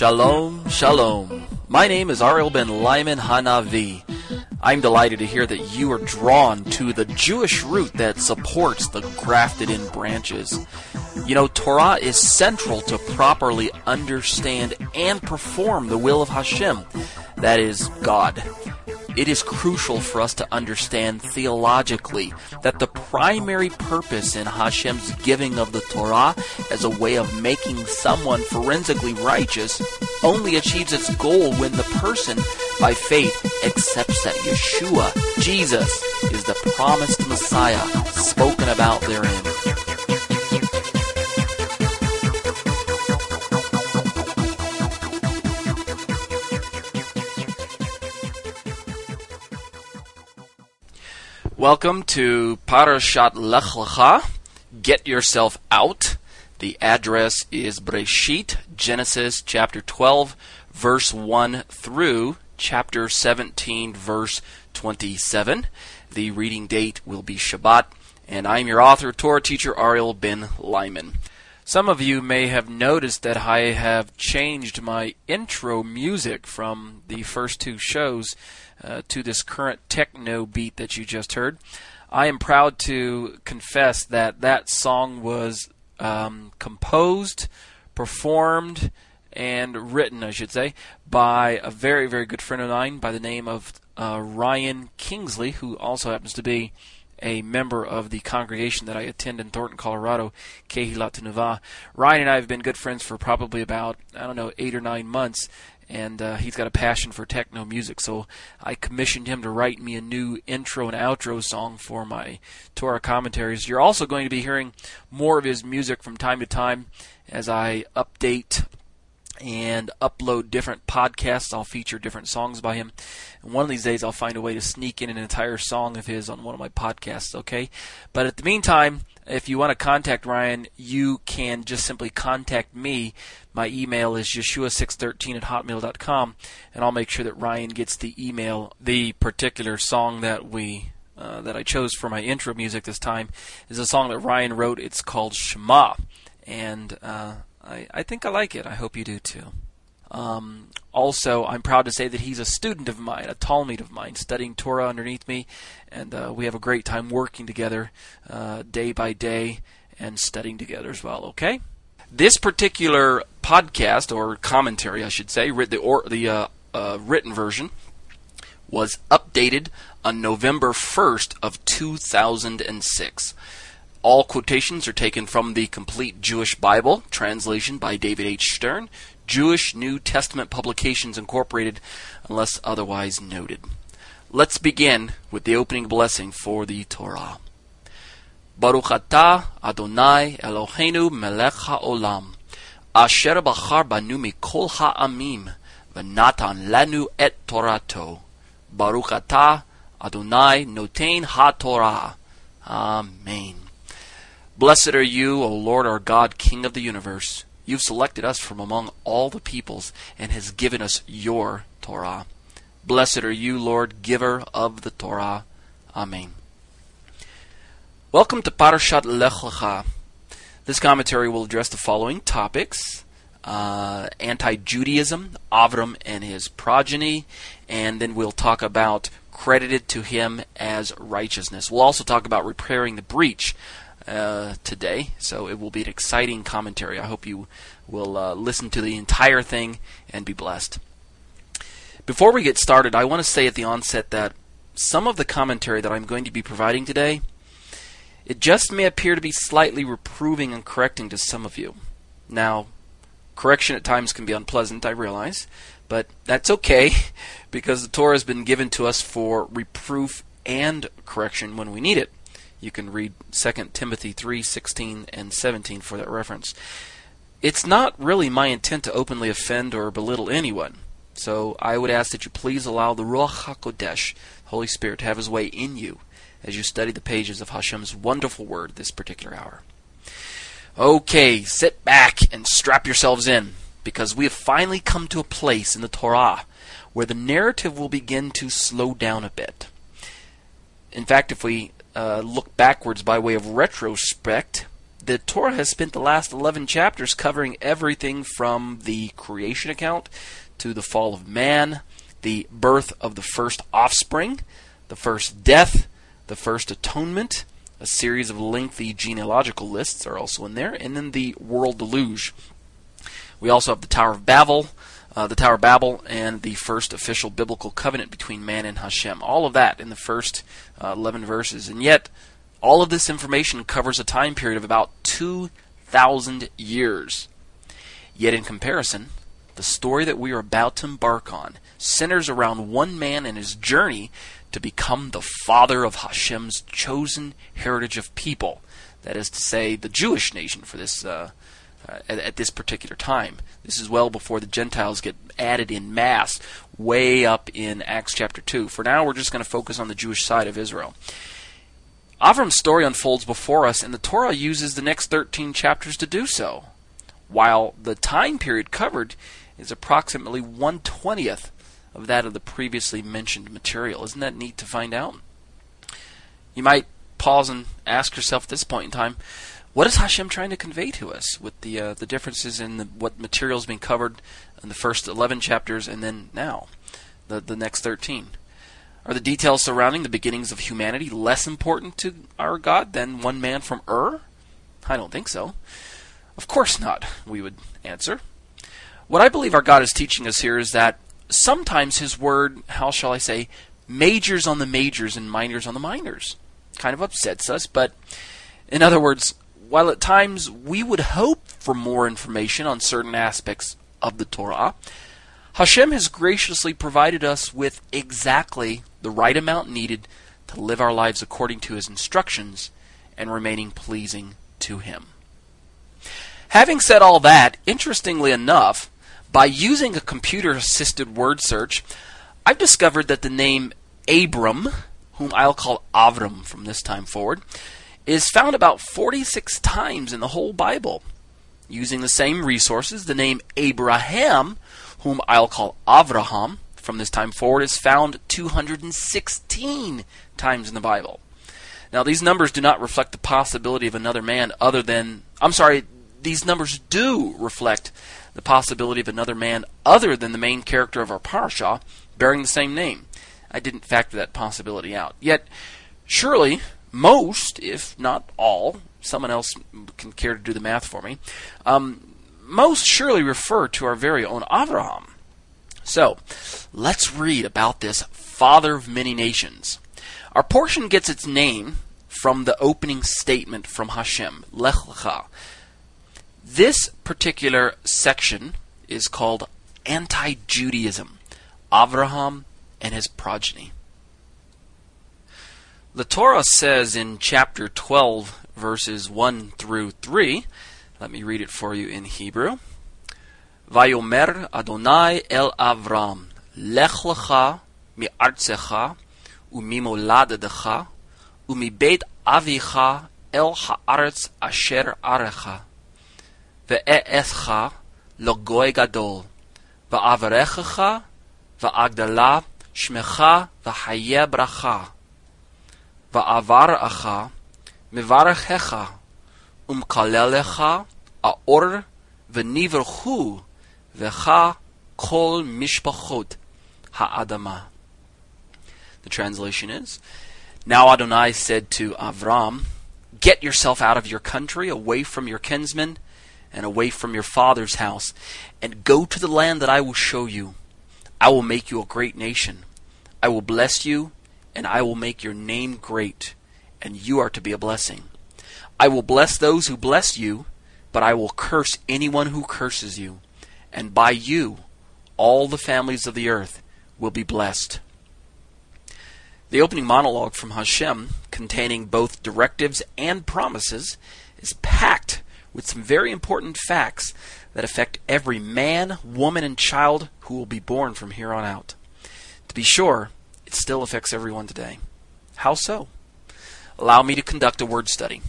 Shalom, shalom. My name is Ariel ben Lyman Hanavi. I'm delighted to hear that you are drawn to the Jewish root that supports the grafted in branches. You know, Torah is central to properly understand and perform the will of Hashem, that is, God it is crucial for us to understand theologically that the primary purpose in Hashem's giving of the Torah as a way of making someone forensically righteous only achieves its goal when the person, by faith, accepts that Yeshua, Jesus, is the promised Messiah spoken about therein. Welcome to Parashat Lech Lecha. Get yourself out. The address is Breshit, Genesis chapter 12, verse 1 through chapter 17, verse 27. The reading date will be Shabbat, and I'm your author, Torah teacher Ariel Ben Lyman. Some of you may have noticed that I have changed my intro music from the first two shows uh, to this current techno beat that you just heard. I am proud to confess that that song was um, composed, performed, and written, I should say, by a very, very good friend of mine by the name of uh, Ryan Kingsley, who also happens to be a member of the congregation that I attend in Thornton, Colorado, Kehilat Tenuva. Ryan and I have been good friends for probably about, I don't know, eight or nine months, and uh, he's got a passion for techno music. So I commissioned him to write me a new intro and outro song for my Torah commentaries. You're also going to be hearing more of his music from time to time as I update and upload different podcasts. I'll feature different songs by him. And one of these days, I'll find a way to sneak in an entire song of his on one of my podcasts, okay? But at the meantime, if you want to contact Ryan, you can just simply contact me. My email is yeshua613 at hotmail.com, and I'll make sure that Ryan gets the email. The particular song that we uh, that I chose for my intro music this time is a song that Ryan wrote. It's called Shema, and uh, I, I think I like it. I hope you do too. Um, also, I'm proud to say that he's a student of mine, a talmid of mine, studying Torah underneath me, and uh, we have a great time working together uh, day by day and studying together as well. Okay. This particular podcast or commentary, I should say, the or, the uh, uh, written version was updated on November 1st of 2006. All quotations are taken from the Complete Jewish Bible, translation by David H. Stern, Jewish New Testament Publications Incorporated, unless otherwise noted. Let's begin with the opening blessing for the Torah. Baruch atah Adonai Eloheinu melech haolam, asher bachar banu mikol ha'amim, v'natan lanu et Torato. Baruch atah Adonai noten ha-Torah. Amen. Blessed are you, O Lord our God, King of the universe. You've selected us from among all the peoples and has given us your Torah. Blessed are you, Lord, giver of the Torah. Amen. Welcome to Parashat Lech Lecha. This commentary will address the following topics uh, anti Judaism, Avram and his progeny, and then we'll talk about credited to him as righteousness. We'll also talk about repairing the breach uh, today, so it will be an exciting commentary. I hope you will uh, listen to the entire thing and be blessed. Before we get started, I want to say at the onset that some of the commentary that I'm going to be providing today, it just may appear to be slightly reproving and correcting to some of you. Now, correction at times can be unpleasant, I realize, but that's okay because the Torah has been given to us for reproof and correction when we need it. You can read 2 Timothy 3:16 and 17 for that reference. It's not really my intent to openly offend or belittle anyone. So I would ask that you please allow the Ruach HaKodesh, Holy Spirit, to have his way in you as you study the pages of Hashem's wonderful word this particular hour. Okay, sit back and strap yourselves in, because we have finally come to a place in the Torah where the narrative will begin to slow down a bit. In fact, if we uh, look backwards by way of retrospect, the Torah has spent the last 11 chapters covering everything from the creation account to the fall of man, the birth of the first offspring, the first death, the first atonement, a series of lengthy genealogical lists are also in there, and then the world deluge. We also have the Tower of Babel, uh, the Tower of Babel, and the first official biblical covenant between man and Hashem. All of that in the first uh, 11 verses. And yet, all of this information covers a time period of about 2,000 years. Yet, in comparison, the story that we are about to embark on centers around one man and his journey to become the father of Hashem's chosen heritage of people. That is to say, the Jewish nation for this uh, uh, at, at, this particular time. This is well before the Gentiles get added in mass, way up in Acts chapter two. For now, we're just going to focus on the Jewish side of Israel. Avram's story unfolds before us, and the Torah uses the next 13 chapters to do so, while the time period covered is approximately 120th of that of the previously mentioned material. Isn't that neat to find out? You might pause and ask yourself at this point in time, what is Hashem trying to convey to us with the uh, the differences in the, what material is being covered in the first 11 chapters and then now, the the next 13? Are the details surrounding the beginnings of humanity less important to our God than one man from Ur? I don't think so. Of course not, we would answer. What I believe our God is teaching us here is that sometimes his word, how shall I say, majors on the majors and minors on the minors. Kind of upsets us, but in other words, while at times we would hope for more information on certain aspects of the Torah, Hashem has graciously provided us with exactly the right amount needed to live our lives according to his instructions and remaining pleasing to him. Having said all that, interestingly enough, by using a computer assisted word search, I've discovered that the name Abram, whom I'll call Avram from this time forward, is found about 46 times in the whole Bible. Using the same resources, the name Abraham, whom I'll call Avraham from this time forward, is found 216 times in the Bible. Now, these numbers do not reflect the possibility of another man other than. I'm sorry, these numbers do reflect the possibility of another man other than the main character of our parasha bearing the same name. I didn't factor that possibility out. Yet, surely, most, if not all, someone else can care to do the math for me, um, most surely refer to our very own Avraham. So, let's read about this father of many nations. Our portion gets its name from the opening statement from Hashem, Lech Lecha, this particular section is called Anti Judaism Avraham and his progeny. The Torah says in chapter 12, verses 1 through 3, let me read it for you in Hebrew. Vayomer Adonai el Avram, Lech lecha mi'artzecha umimoladedecha umibeit avicha el ha'aretz asher arecha ve'e'etcha logoy gadol ve'avarechecha ve'agdala shmecha ve'haye bracha Va'avaracha mivarechecha umkalelecha aor v'niverchu vecha kol mishpachot ha'adama. The translation is, Now Adonai said to Avram, Get yourself out of your country, away from your kinsmen, and away from your father's house, and go to the land that I will show you. I will make you a great nation. I will bless you and I will make your name great, and you are to be a blessing. I will bless those who bless you, but I will curse anyone who curses you, and by you all the families of the earth will be blessed. The opening monologue from Hashem, containing both directives and promises, is packed with some very important facts that affect every man, woman, and child who will be born from here on out. To be sure, it still affects everyone today. How so? Allow me to conduct a word study.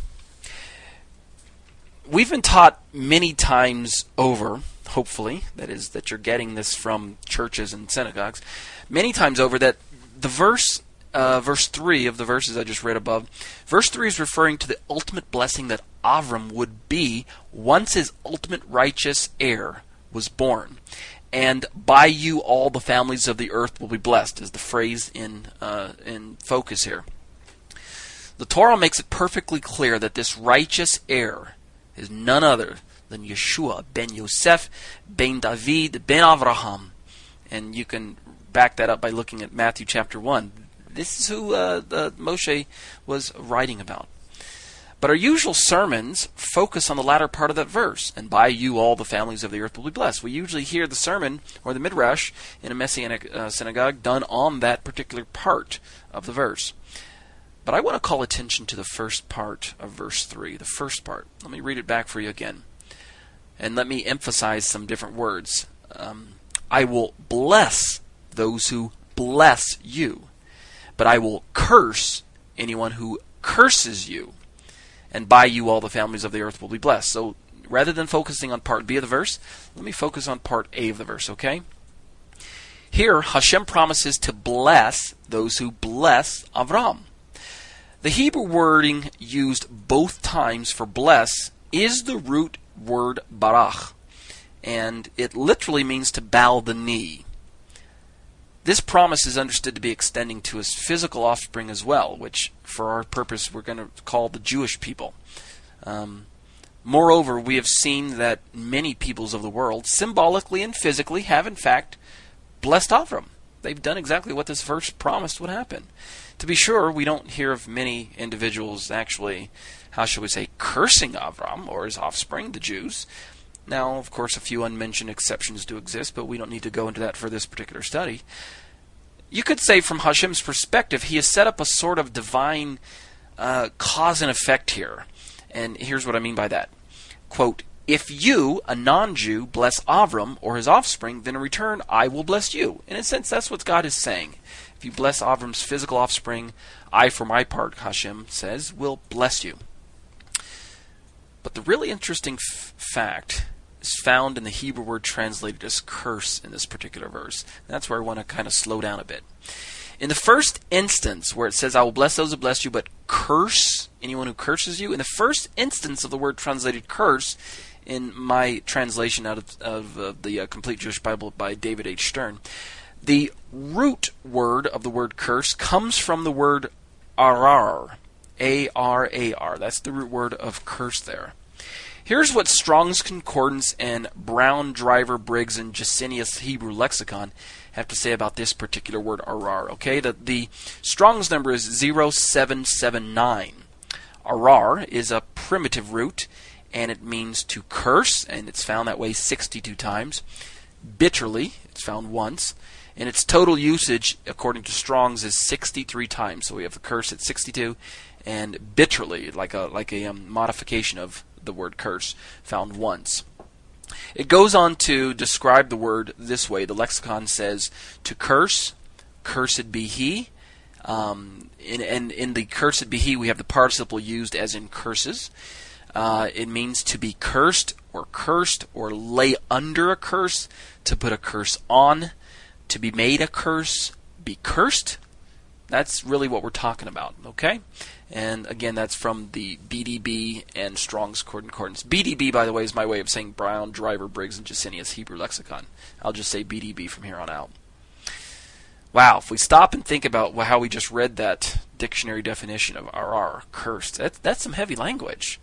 We've been taught many times over, hopefully, that is, that you're getting this from churches and synagogues, many times over that the verse uh, verse 3 of the verses I just read above, verse 3 is referring to the ultimate blessing that Avram would be once his ultimate righteous heir was born. And by you all the families of the earth will be blessed, is the phrase in, uh, in focus here. The Torah makes it perfectly clear that this righteous heir is none other than Yeshua ben Yosef ben David ben Avraham. And you can back that up by looking at Matthew chapter 1. This is who uh, Moshe was writing about. But our usual sermons focus on the latter part of that verse, and by you all the families of the earth will be blessed. We usually hear the sermon or the midrash in a messianic uh, synagogue done on that particular part of the verse. But I want to call attention to the first part of verse 3, the first part. Let me read it back for you again. And let me emphasize some different words. Um, I will bless those who bless you, but I will curse anyone who curses you and by you all the families of the earth will be blessed. So rather than focusing on part B of the verse, let me focus on part A of the verse, okay? Here, Hashem promises to bless those who bless Avram. The Hebrew wording used both times for bless is the root word barach, and it literally means to bow the knee. This promise is understood to be extending to his physical offspring as well, which, for our purpose, we're going to call the Jewish people. Um, moreover, we have seen that many peoples of the world, symbolically and physically, have in fact blessed Avram. They've done exactly what this verse promised would happen. To be sure, we don't hear of many individuals actually, how shall we say, cursing Avram or his offspring, the Jews. Now, of course, a few unmentioned exceptions do exist, but we don't need to go into that for this particular study. You could say, from Hashem's perspective, he has set up a sort of divine uh, cause and effect here. And here's what I mean by that. Quote, if you, a non Jew, bless Avram or his offspring, then in return I will bless you. In a sense, that's what God is saying. If you bless Avram's physical offspring, I, for my part, Hashem says, will bless you. But the really interesting f- fact is found in the Hebrew word translated as curse in this particular verse. And that's where I want to kind of slow down a bit. In the first instance where it says, I will bless those who bless you, but curse anyone who curses you, in the first instance of the word translated curse, in my translation out of, of uh, the uh, Complete Jewish Bible by David H. Stern, the root word of the word curse comes from the word arar. A R A R. That's the root word of curse there. Here's what Strong's Concordance and Brown, Driver, Briggs, and Gesenius Hebrew Lexicon have to say about this particular word arar. Okay, the, the Strong's number is 0779. Arar is a primitive root, and it means to curse, and it's found that way 62 times. Bitterly, it's found once. And its total usage, according to Strong's, is 63 times. So we have the curse at 62, and bitterly, like a like a um, modification of the word curse, found once. It goes on to describe the word this way. The lexicon says to curse, cursed be he. Um, in, and in the cursed be he, we have the participle used as in curses. Uh, it means to be cursed or cursed or lay under a curse, to put a curse on, to be made a curse, be cursed. That's really what we're talking about, okay? And again, that's from the BDB and Strong's Concordance. BDB, by the way, is my way of saying Brown, Driver, Briggs, and Gesenius Hebrew Lexicon. I'll just say BDB from here on out. Wow, if we stop and think about how we just read that dictionary definition of arar, cursed, that's some heavy language.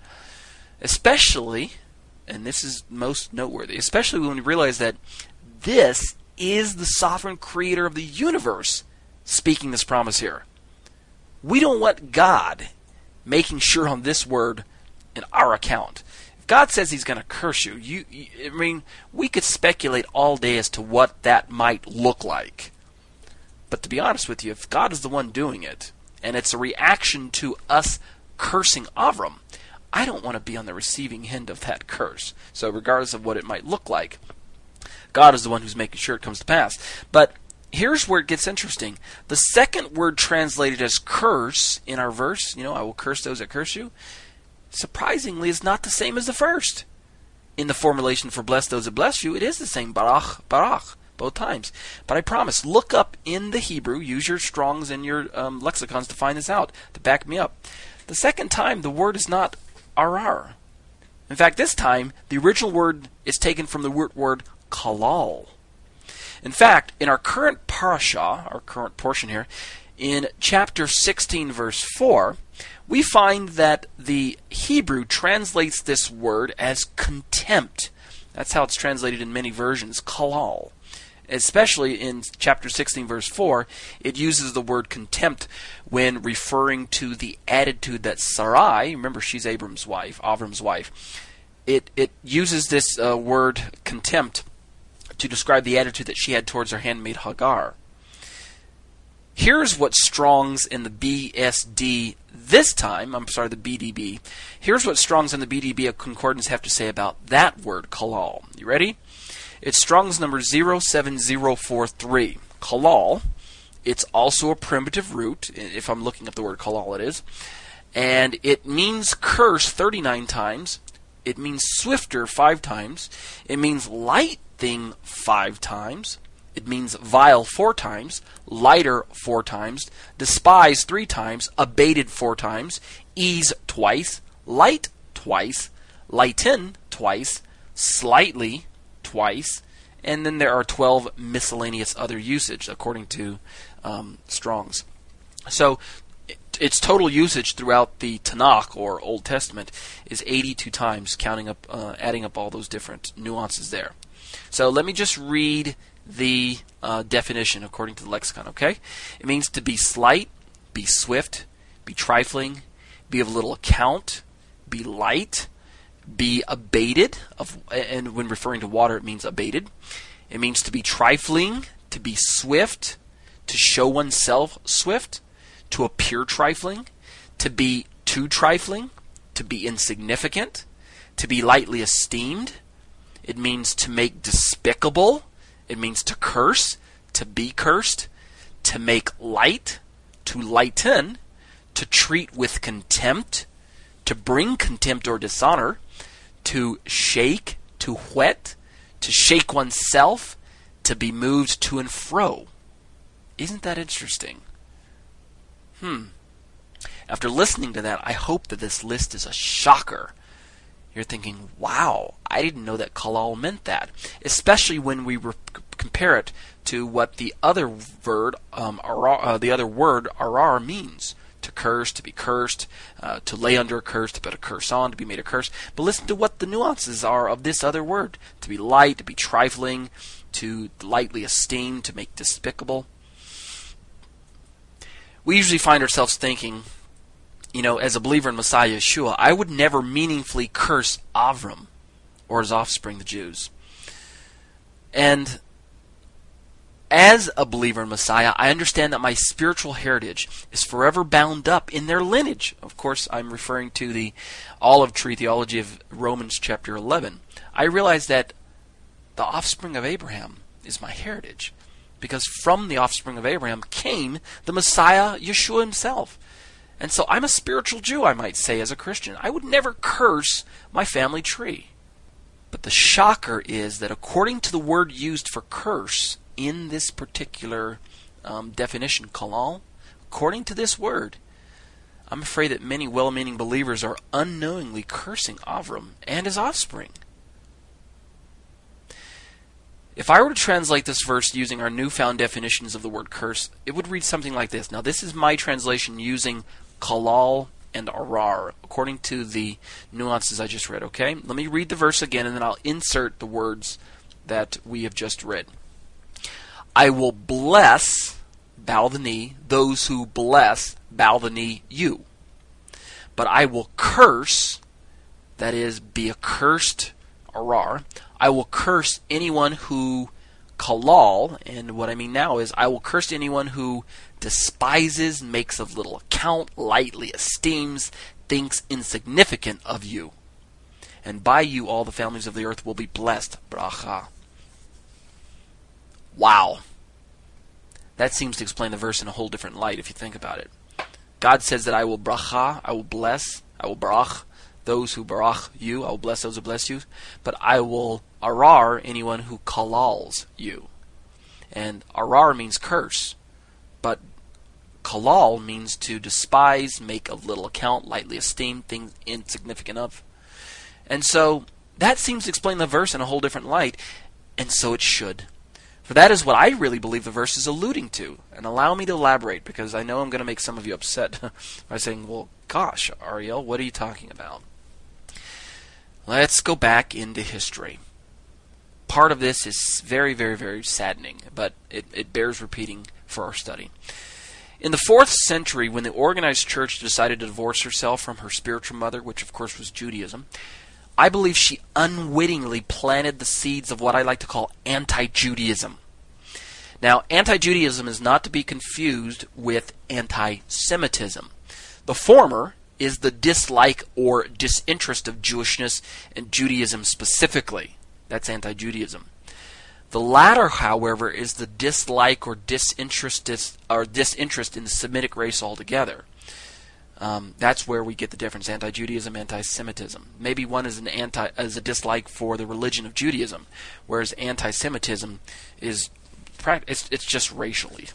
Especially, and this is most noteworthy, especially when we realize that this is the sovereign creator of the universe speaking this promise here. We don't want God making sure on this word in our account. If God says He's going to curse you, you, I mean, we could speculate all day as to what that might look like. But to be honest with you, if God is the one doing it, and it's a reaction to us cursing Avram, I don't want to be on the receiving end of that curse. So, regardless of what it might look like, God is the one who's making sure it comes to pass. But here's where it gets interesting. The second word translated as curse in our verse, you know, I will curse those that curse you, surprisingly is not the same as the first. In the formulation for bless those that bless you, it is the same, barach, barach, both times. But I promise, look up in the Hebrew, use your Strongs and your um, lexicons to find this out, to back me up. The second time, the word is not arar. In fact, this time, the original word is taken from the root word kalal. In fact, in our current parasha, our current portion here, in chapter 16, verse 4, we find that the Hebrew translates this word as contempt. That's how it's translated in many versions, kalal. Especially in chapter 16, verse 4, it uses the word contempt when referring to the attitude that Sarai, remember she's Abram's wife, Avram's wife, it, it uses this uh, word contempt to describe the attitude that she had towards her handmaid Hagar. Here's what Strong's in the BSD this time, I'm sorry, the BDB. Here's what Strong's in the BDB concordance have to say about that word, kalal. You ready? It's Strong's number 07043. Kalal. It's also a primitive root, if I'm looking up the word kalal, it is. And it means curse 39 times. It means swifter 5 times. It means light thing 5 times. It means vile four times, lighter four times, despise three times, abated four times, ease twice, light twice, lighten twice, slightly twice, and then there are 12 miscellaneous other usage according to um, Strong's. So its total usage throughout the Tanakh or Old Testament is 82 times, counting up, uh, adding up all those different nuances there. So let me just read the uh, definition according to the lexicon, okay? It means to be slight, be swift, be trifling, be of little account, be light, be abated of and when referring to water it means abated. It means to be trifling, to be swift, to show oneself swift, to appear trifling, to be too trifling, to be insignificant, to be lightly esteemed. It means to make despicable, it means to curse, to be cursed, to make light, to lighten, to treat with contempt, to bring contempt or dishonor, to shake, to whet, to shake oneself, to be moved to and fro. Isn't that interesting? Hmm. After listening to that, I hope that this list is a shocker you're thinking, wow, I didn't know that kalal meant that. Especially when we re- compare it to what the other word, um, arar, uh, the other word arar means. To curse, to be cursed, uh, to lay under a curse, to put a curse on, to be made a curse. But listen to what the nuances are of this other word. To be light, to be trifling, to lightly esteem, to make despicable. We usually find ourselves thinking, you know, as a believer in Messiah Yeshua, I would never meaningfully curse Avram or his offspring, the Jews. And as a believer in Messiah, I understand that my spiritual heritage is forever bound up in their lineage. Of course, I'm referring to the olive tree theology of Romans chapter 11. I realize that the offspring of Abraham is my heritage because from the offspring of Abraham came the Messiah, Yeshua himself. And so I'm a spiritual Jew, I might say, as a Christian. I would never curse my family tree. But the shocker is that according to the word used for curse in this particular um, definition, kalal, according to this word, I'm afraid that many well meaning believers are unknowingly cursing Avram and his offspring. If I were to translate this verse using our newfound definitions of the word curse, it would read something like this. Now, this is my translation using kalal and arar, according to the nuances I just read. Okay? Let me read the verse again and then I'll insert the words that we have just read. I will bless, bow the knee, those who bless, bow the knee, you. But I will curse, that is, be accursed, arar. I will curse anyone who kalal, and what I mean now is I will curse anyone who despises, makes of little account, lightly esteems, thinks insignificant of you. And by you all the families of the earth will be blessed. Bracha. Wow. That seems to explain the verse in a whole different light if you think about it. God says that I will bracha, I will bless, I will brach those who barach you, I will bless those who bless you, but I will arar anyone who kalals you. And arar means curse, but kalal means to despise, make of little account, lightly esteem, things insignificant of. And so that seems to explain the verse in a whole different light, and so it should. For that is what I really believe the verse is alluding to. And allow me to elaborate, because I know I'm going to make some of you upset by saying, well, gosh, Ariel, what are you talking about? Let's go back into history. Part of this is very, very, very saddening, but it, it bears repeating for our study. In the fourth century, when the organized church decided to divorce herself from her spiritual mother, which of course was Judaism, I believe she unwittingly planted the seeds of what I like to call anti Judaism. Now, anti Judaism is not to be confused with anti Semitism. The former is the dislike or disinterest of Jewishness and Judaism specifically. That's anti Judaism. The latter, however, is the dislike or disinterest or disinterest in the Semitic race altogether. Um, that's where we get the difference: anti-Judaism, anti-Semitism. Maybe one is an anti as a dislike for the religion of Judaism, whereas anti-Semitism is it's it's just racially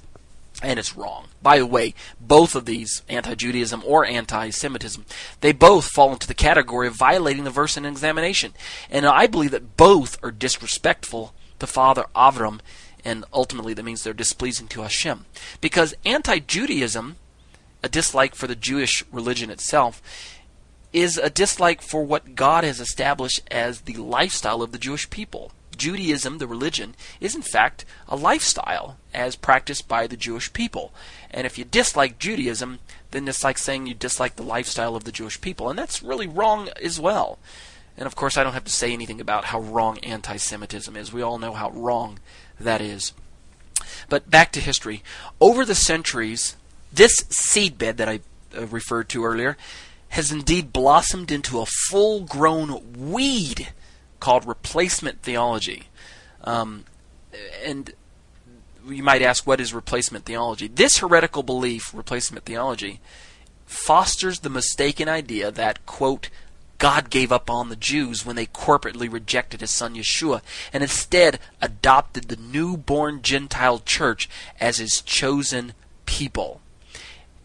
and it's wrong. By the way, both of these, anti-Judaism or anti-Semitism, they both fall into the category of violating the verse in examination. And I believe that both are disrespectful to Father Avram, and ultimately that means they're displeasing to Hashem. Because anti-Judaism, a dislike for the Jewish religion itself, is a dislike for what God has established as the lifestyle of the Jewish people. Judaism, the religion, is in fact a lifestyle as practiced by the Jewish people. And if you dislike Judaism, then it's like saying you dislike the lifestyle of the Jewish people. And that's really wrong as well. And of course, I don't have to say anything about how wrong anti Semitism is. We all know how wrong that is. But back to history. Over the centuries, this seedbed that I uh, referred to earlier has indeed blossomed into a full grown weed called replacement theology. Um, and you might ask, what is replacement theology? This heretical belief, replacement theology, fosters the mistaken idea that, quote, God gave up on the Jews when they corporately rejected his son Yeshua and instead adopted the newborn Gentile church as his chosen people.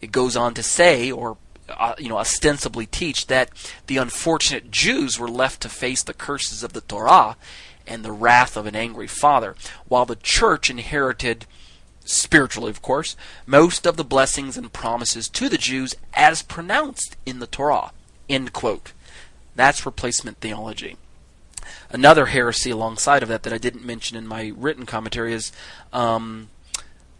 It goes on to say, or uh, you know, ostensibly teach that the unfortunate Jews were left to face the curses of the Torah and the wrath of an angry father, while the church inherited spiritually, of course, most of the blessings and promises to the Jews as pronounced in the Torah. End quote. That's replacement theology. Another heresy alongside of that that I didn't mention in my written commentary is um,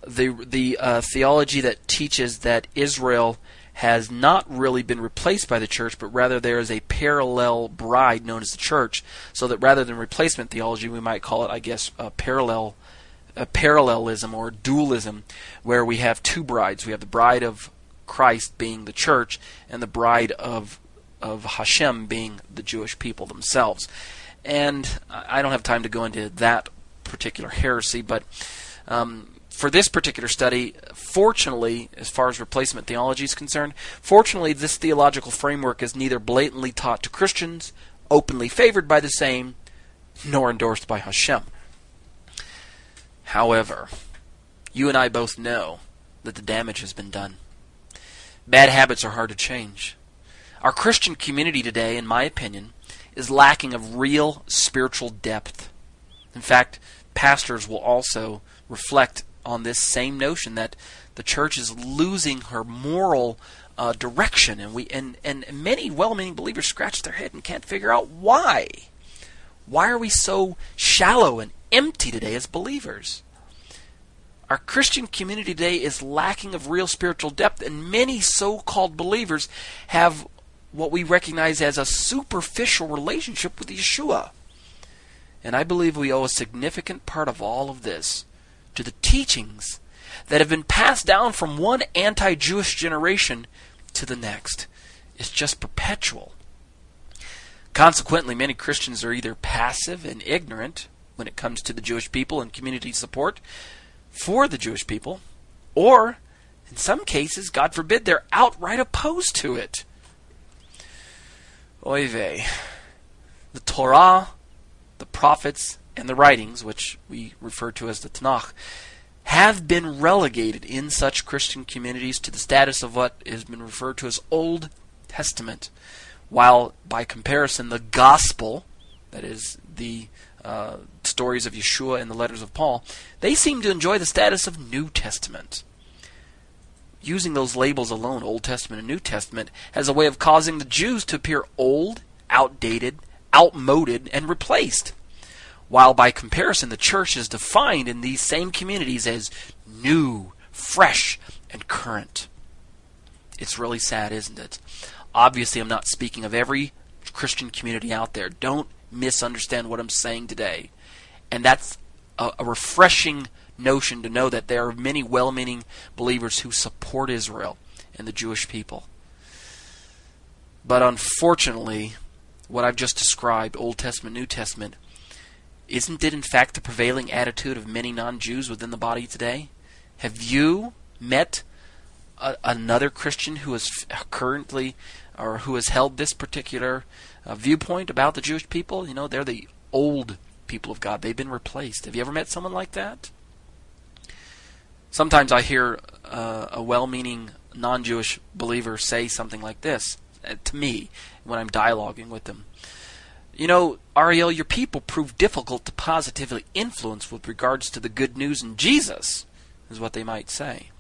the the uh, theology that teaches that Israel has not really been replaced by the church, but rather there is a parallel bride known as the church. So that rather than replacement theology, we might call it, I guess, a parallel, a parallelism or dualism, where we have two brides. We have the bride of Christ being the church, and the bride of of Hashem being the Jewish people themselves. And I don't have time to go into that particular heresy, but um, for this particular study, fortunately, as far as replacement theology is concerned, fortunately, this theological framework is neither blatantly taught to Christians, openly favored by the same, nor endorsed by Hashem. However, you and I both know that the damage has been done. Bad habits are hard to change. Our Christian community today, in my opinion, is lacking of real spiritual depth. In fact, pastors will also reflect on this same notion that the church is losing her moral uh, direction, and we and and many well-meaning believers scratch their head and can't figure out why. Why are we so shallow and empty today as believers? Our Christian community today is lacking of real spiritual depth, and many so-called believers have what we recognize as a superficial relationship with Yeshua. And I believe we owe a significant part of all of this to the teachings that have been passed down from one anti Jewish generation to the next. It's just perpetual. Consequently, many Christians are either passive and ignorant when it comes to the Jewish people and community support for the Jewish people, or in some cases, God forbid, they're outright opposed to it. Oy vey. The Torah, the prophets, and the writings, which we refer to as the Tanakh, have been relegated in such Christian communities to the status of what has been referred to as Old Testament, while by comparison the Gospel, that is the uh, stories of Yeshua and the letters of Paul, they seem to enjoy the status of New Testament. Using those labels alone, Old Testament and New Testament, has a way of causing the Jews to appear old, outdated, outmoded, and replaced. While by comparison, the church is defined in these same communities as new, fresh, and current. It's really sad, isn't it? Obviously, I'm not speaking of every Christian community out there. Don't misunderstand what I'm saying today. And that's a, a refreshing notion to know that there are many well meaning believers who support Israel and the Jewish people. But unfortunately, what I've just described, Old Testament, New Testament, isn't it in fact the prevailing attitude of many non Jews within the body today? Have you met a, another Christian who is currently or who has held this particular uh, viewpoint about the Jewish people? You know, they're the old people of God. They've been replaced. Have you ever met someone like that? Sometimes I hear uh, a well meaning non Jewish believer say something like this uh, to me when I'm dialoguing with them. You know, Ariel, your people prove difficult to positively influence with regards to the good news in Jesus, is what they might say.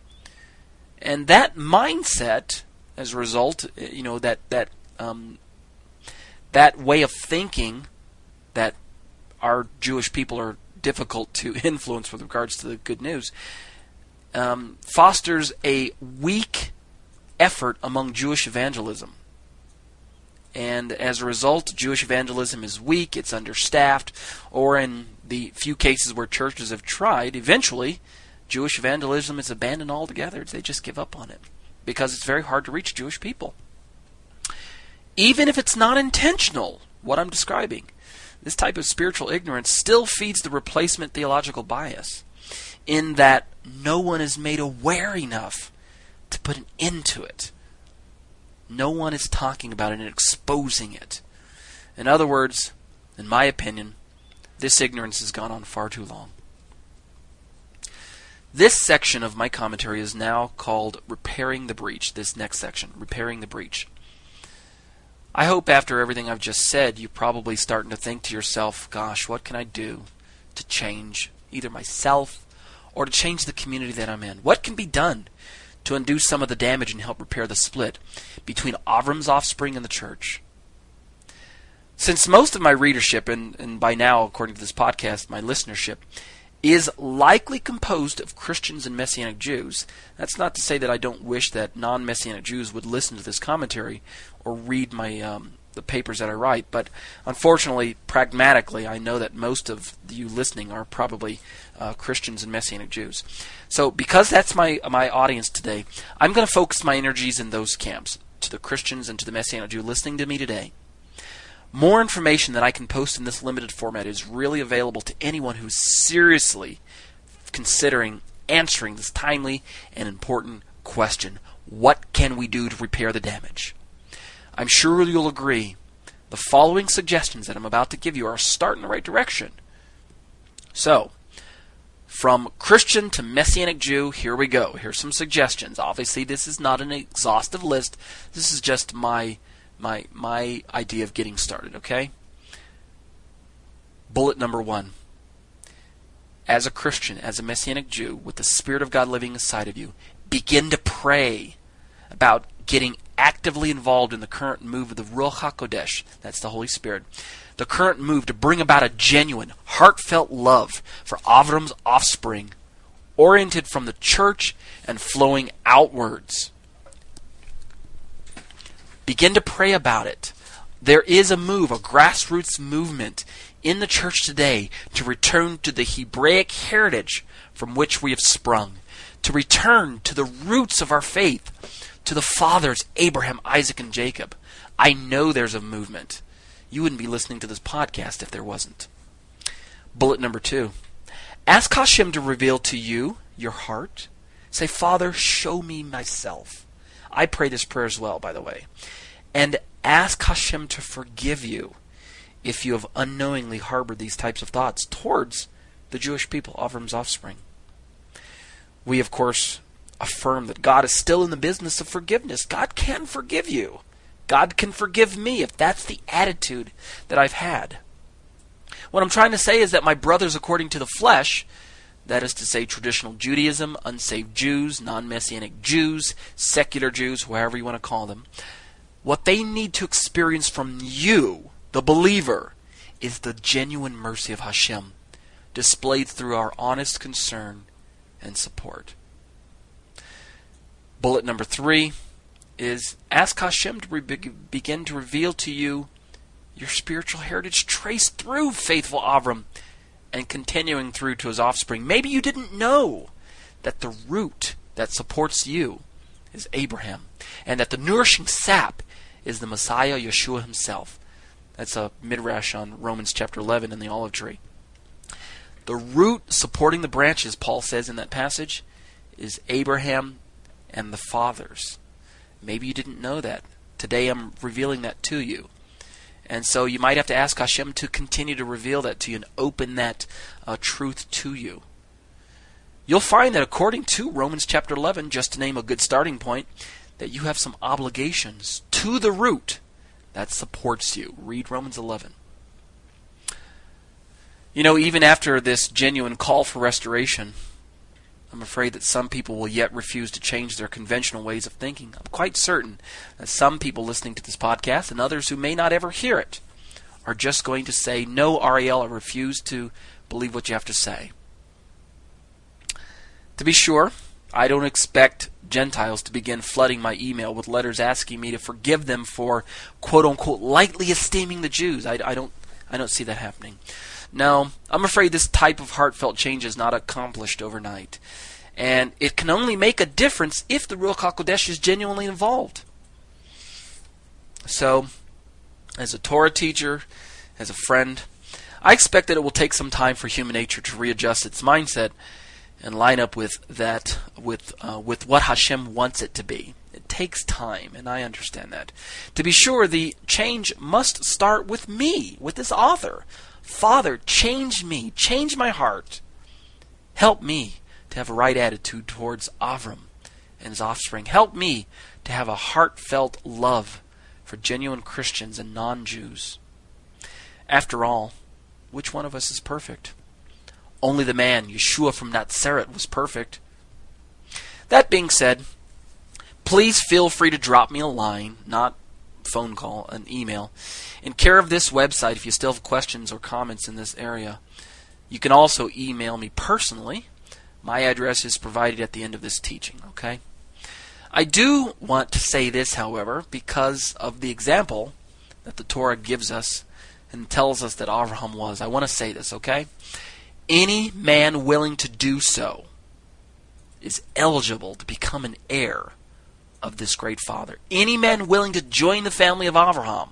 And that mindset, as a result, uh, you know, that, that, um, that way of thinking that our Jewish people are difficult to influence with regards to the good news, um, fosters a weak effort among Jewish evangelism. And as a result, Jewish evangelism is weak, it's understaffed, or in the few cases where churches have tried, eventually Jewish evangelism is abandoned altogether. They just give up on it because it's very hard to reach Jewish people. Even if it's not intentional, what I'm describing, this type of spiritual ignorance still feeds the replacement theological bias in that no one is made aware enough to put an end to it. No one is talking about it and exposing it. In other words, in my opinion, this ignorance has gone on far too long. This section of my commentary is now called Repairing the Breach. This next section, Repairing the Breach. I hope after everything I've just said, you're probably starting to think to yourself, gosh, what can I do to change either myself or to change the community that I'm in? What can be done to undo some of the damage and help repair the split between Avram's offspring and the church? Since most of my readership, and, and by now, according to this podcast, my listenership, is likely composed of Christians and Messianic Jews. That's not to say that I don't wish that non Messianic Jews would listen to this commentary or read my um, the papers that I write, but unfortunately, pragmatically, I know that most of you listening are probably uh, Christians and Messianic Jews. So, because that's my my audience today, I'm going to focus my energies in those camps, to the Christians and to the Messianic Jew listening to me today. More information that I can post in this limited format is really available to anyone who's seriously considering answering this timely and important question What can we do to repair the damage? I'm sure you'll agree the following suggestions that I'm about to give you are a start in the right direction. So, from Christian to Messianic Jew, here we go. Here's some suggestions. Obviously, this is not an exhaustive list. This is just my my my idea of getting started, okay? Bullet number 1. As a Christian, as a messianic Jew with the spirit of God living inside of you, begin to pray about getting actively involved in the current move of the Ruach HaKodesh, that's the Holy Spirit, the current move to bring about a genuine, heartfelt love for Avram's offspring, oriented from the church and flowing outwards. Begin to pray about it. There is a move, a grassroots movement in the church today to return to the Hebraic heritage from which we have sprung, to return to the roots of our faith, to the fathers Abraham, Isaac, and Jacob. I know there's a movement. You wouldn't be listening to this podcast if there wasn't. Bullet number two Ask Hashem to reveal to you your heart. Say, Father, show me myself. I pray this prayer as well, by the way. And ask Hashem to forgive you if you have unknowingly harbored these types of thoughts towards the Jewish people, Avram's offspring. We, of course, affirm that God is still in the business of forgiveness. God can forgive you. God can forgive me if that's the attitude that I've had. What I'm trying to say is that my brothers, according to the flesh, that is to say, traditional Judaism, unsaved Jews, non Messianic Jews, secular Jews, whoever you want to call them, what they need to experience from you, the believer, is the genuine mercy of Hashem, displayed through our honest concern and support. Bullet number three is ask Hashem to re- begin to reveal to you your spiritual heritage traced through faithful Avram and continuing through to his offspring. Maybe you didn't know that the root that supports you is Abraham, and that the nourishing sap is the Messiah Yeshua himself. That's a midrash on Romans chapter 11 in the olive tree. The root supporting the branches, Paul says in that passage, is Abraham and the fathers. Maybe you didn't know that. Today I'm revealing that to you. And so you might have to ask Hashem to continue to reveal that to you and open that uh, truth to you. You'll find that according to Romans chapter 11, just to name a good starting point, that you have some obligations to the root that supports you. Read Romans 11. You know, even after this genuine call for restoration, I'm afraid that some people will yet refuse to change their conventional ways of thinking. I'm quite certain that some people listening to this podcast and others who may not ever hear it are just going to say, No, Ariel, I refuse to believe what you have to say. To be sure, I don't expect Gentiles to begin flooding my email with letters asking me to forgive them for quote unquote lightly esteeming the Jews. I, I don't I don't see that happening. No, I'm afraid this type of heartfelt change is not accomplished overnight. And it can only make a difference if the Ruach HaKodesh is genuinely involved. So, as a Torah teacher, as a friend, I expect that it will take some time for human nature to readjust its mindset and line up with that, with uh, with what Hashem wants it to be. It takes time, and I understand that. To be sure, the change must start with me, with this author. Father, change me, change my heart. Help me to have a right attitude towards Avram and his offspring. Help me to have a heartfelt love for genuine Christians and non Jews. After all, which one of us is perfect? Only the man, Yeshua from Nazareth, was perfect. That being said, please feel free to drop me a line, not phone call, an email, in care of this website if you still have questions or comments in this area. You can also email me personally. My address is provided at the end of this teaching, okay? I do want to say this, however, because of the example that the Torah gives us and tells us that Abraham was. I want to say this, okay? Any man willing to do so is eligible to become an heir of this great father. Any man willing to join the family of Abraham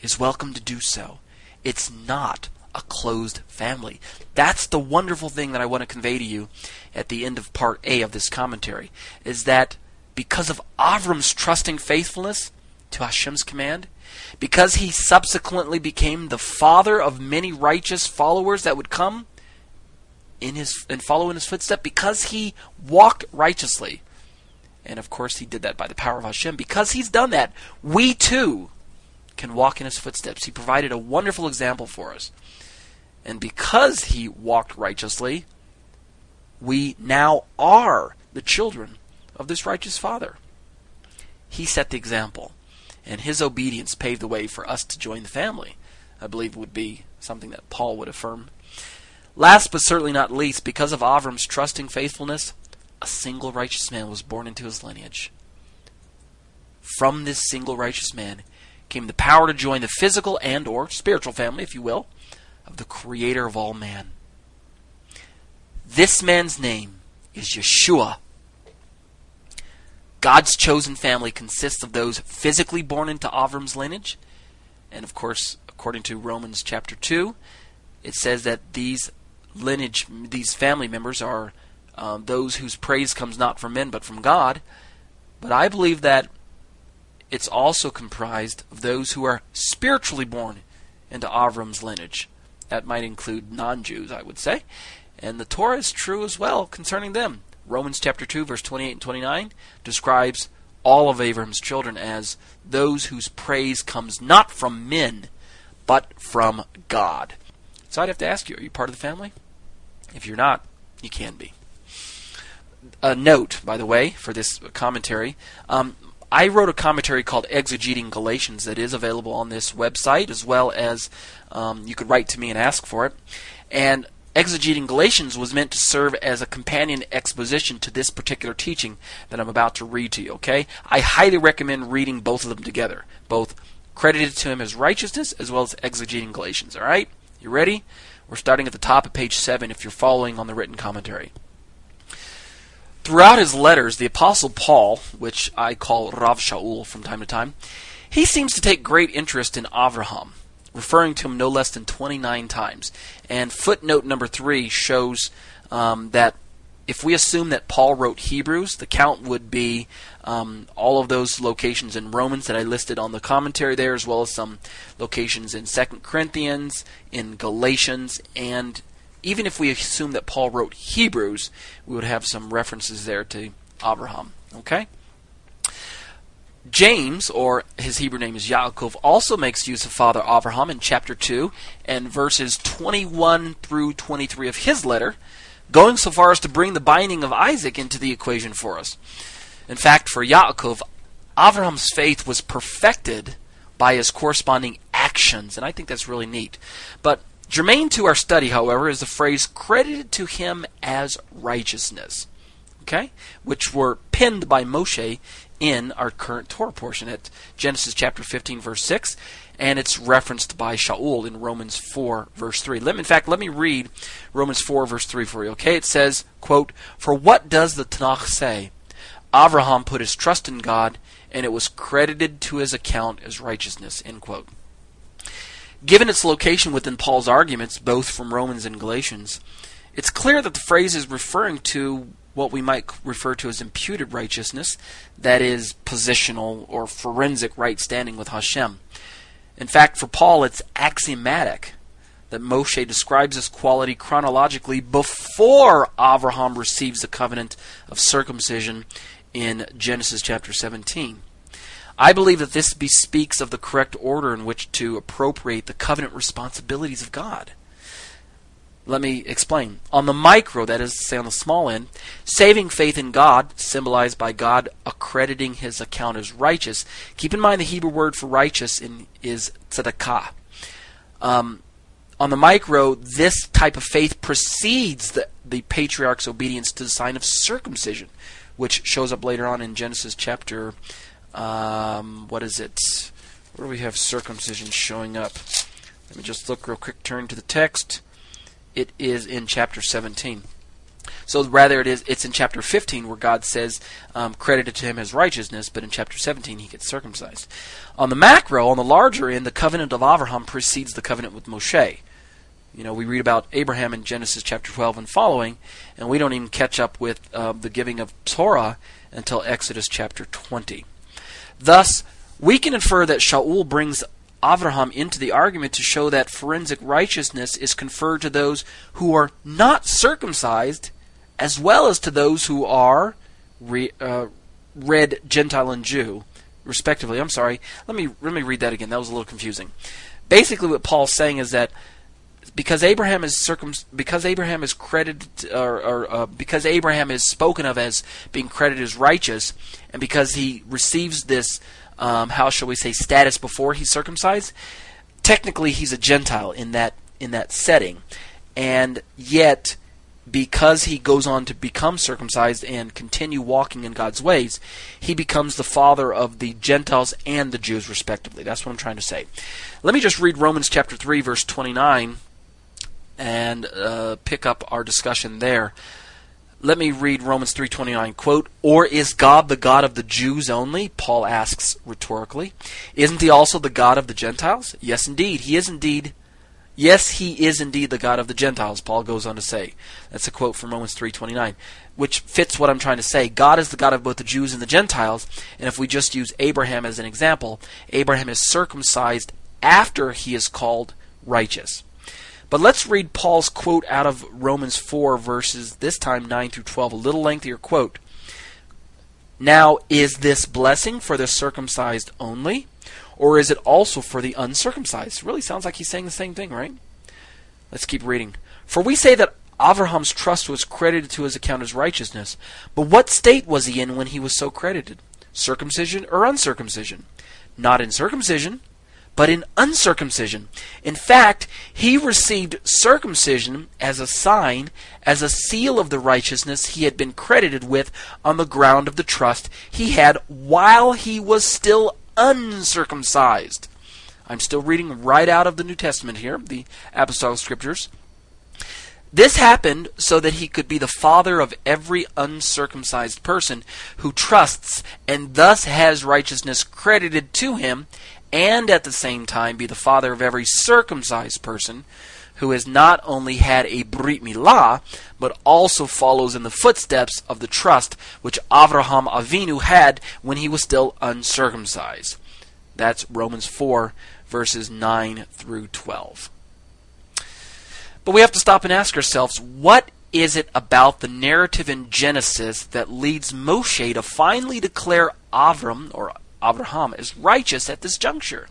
is welcome to do so. It's not a closed family. That's the wonderful thing that I want to convey to you at the end of part A of this commentary is that because of Avram's trusting faithfulness to Hashem's command, because he subsequently became the father of many righteous followers that would come in his and follow in his footsteps, because he walked righteously, and of course, he did that by the power of Hashem. Because he's done that, we too can walk in his footsteps. He provided a wonderful example for us. And because he walked righteously, we now are the children of this righteous Father. He set the example, and his obedience paved the way for us to join the family. I believe would be something that Paul would affirm. Last but certainly not least, because of Avram's trusting faithfulness, a single righteous man was born into his lineage. From this single righteous man came the power to join the physical and or spiritual family, if you will, of the creator of all man. This man's name is Yeshua. God's chosen family consists of those physically born into Avram's lineage, and of course, according to Romans chapter 2, it says that these lineage these family members are um, those whose praise comes not from men but from God. But I believe that it's also comprised of those who are spiritually born into Avram's lineage. That might include non Jews, I would say. And the Torah is true as well concerning them. Romans chapter 2, verse 28 and 29 describes all of Abraham's children as those whose praise comes not from men, but from God. So I'd have to ask you, are you part of the family? If you're not, you can be. A note, by the way, for this commentary. Um, I wrote a commentary called Exegeting Galatians that is available on this website, as well as um, you could write to me and ask for it. And Exegeting Galatians was meant to serve as a companion exposition to this particular teaching that I'm about to read to you, okay? I highly recommend reading both of them together, both credited to him as righteousness as well as Exegeting Galatians, all right? You ready? We're starting at the top of page 7 if you're following on the written commentary. Throughout his letters, the Apostle Paul, which I call Rav Shaul from time to time, he seems to take great interest in Avraham, referring to him no less than 29 times. And footnote number 3 shows um, that if we assume that Paul wrote Hebrews, the count would be um, all of those locations in Romans that I listed on the commentary there, as well as some locations in Second Corinthians, in Galatians, and even if we assume that Paul wrote Hebrews, we would have some references there to Abraham. Okay? James, or his Hebrew name is Yaakov, also makes use of Father Abraham in chapter 2 and verses 21 through 23 of his letter, going so far as to bring the binding of Isaac into the equation for us. In fact, for Yaakov, Abraham's faith was perfected by his corresponding actions, and I think that's really neat. But Germane to our study, however, is the phrase credited to him as righteousness, okay, which were penned by Moshe in our current Torah portion at Genesis chapter 15, verse 6, and it's referenced by Shaul in Romans 4, verse 3. Let me, in fact, let me read Romans 4, verse 3 for you, okay? It says, quote, For what does the Tanakh say? Abraham put his trust in God, and it was credited to his account as righteousness, end quote. Given its location within Paul's arguments, both from Romans and Galatians, it's clear that the phrase is referring to what we might refer to as imputed righteousness, that is, positional or forensic right standing with Hashem. In fact, for Paul, it's axiomatic that Moshe describes this quality chronologically before Abraham receives the covenant of circumcision in Genesis chapter 17. I believe that this bespeaks of the correct order in which to appropriate the covenant responsibilities of God. Let me explain. On the micro, that is, to say on the small end, saving faith in God, symbolized by God accrediting his account as righteous. Keep in mind the Hebrew word for righteous in, is tzedakah. Um, on the micro, this type of faith precedes the, the patriarch's obedience to the sign of circumcision, which shows up later on in Genesis chapter um, what is it? Where do we have circumcision showing up? Let me just look real quick, turn to the text. It is in chapter 17. So rather, it is it's in chapter 15 where God says, um, credited to him as righteousness, but in chapter 17 he gets circumcised. On the macro, on the larger end, the covenant of Abraham precedes the covenant with Moshe. You know, we read about Abraham in Genesis chapter 12 and following, and we don't even catch up with uh, the giving of Torah until Exodus chapter 20. Thus, we can infer that Shaul brings Avraham into the argument to show that forensic righteousness is conferred to those who are not circumcised, as well as to those who are re, uh, red Gentile and Jew, respectively. I'm sorry. Let me let me read that again. That was a little confusing. Basically, what Paul's saying is that because Abraham is circum because Abraham is credited or, or uh, because Abraham is spoken of as being credited as righteous, and because he receives this, um, how shall we say, status before he's circumcised, technically he's a Gentile in that in that setting, and yet because he goes on to become circumcised and continue walking in God's ways, he becomes the father of the Gentiles and the Jews, respectively. That's what I'm trying to say. Let me just read Romans chapter 3, verse 29 and uh, pick up our discussion there. Let me read Romans 3:29 quote, "Or is God the God of the Jews only?" Paul asks rhetorically. "Isn't he also the God of the Gentiles?" Yes, indeed. He is indeed Yes, he is indeed the God of the Gentiles, Paul goes on to say. That's a quote from Romans 3:29, which fits what I'm trying to say. God is the God of both the Jews and the Gentiles, and if we just use Abraham as an example, Abraham is circumcised after he is called righteous. But let's read Paul's quote out of Romans 4, verses this time 9 through 12, a little lengthier quote. Now, is this blessing for the circumcised only? Or is it also for the uncircumcised? Really sounds like he's saying the same thing, right? Let's keep reading. For we say that Abraham's trust was credited to his account as righteousness. But what state was he in when he was so credited? Circumcision or uncircumcision? Not in circumcision, but in uncircumcision. In fact, he received circumcision as a sign, as a seal of the righteousness he had been credited with on the ground of the trust he had while he was still uncircumcised. I'm still reading right out of the New Testament here, the Apostolic Scriptures. This happened so that he could be the father of every uncircumcised person who trusts and thus has righteousness credited to him, and at the same time be the father of every circumcised person who has not only had a Brit Milah, but also follows in the footsteps of the trust which Avraham Avinu had when he was still uncircumcised. That's Romans 4, verses 9 through 12. But we have to stop and ask ourselves what is it about the narrative in Genesis that leads Moshe to finally declare Avram or Abraham is righteous at this juncture?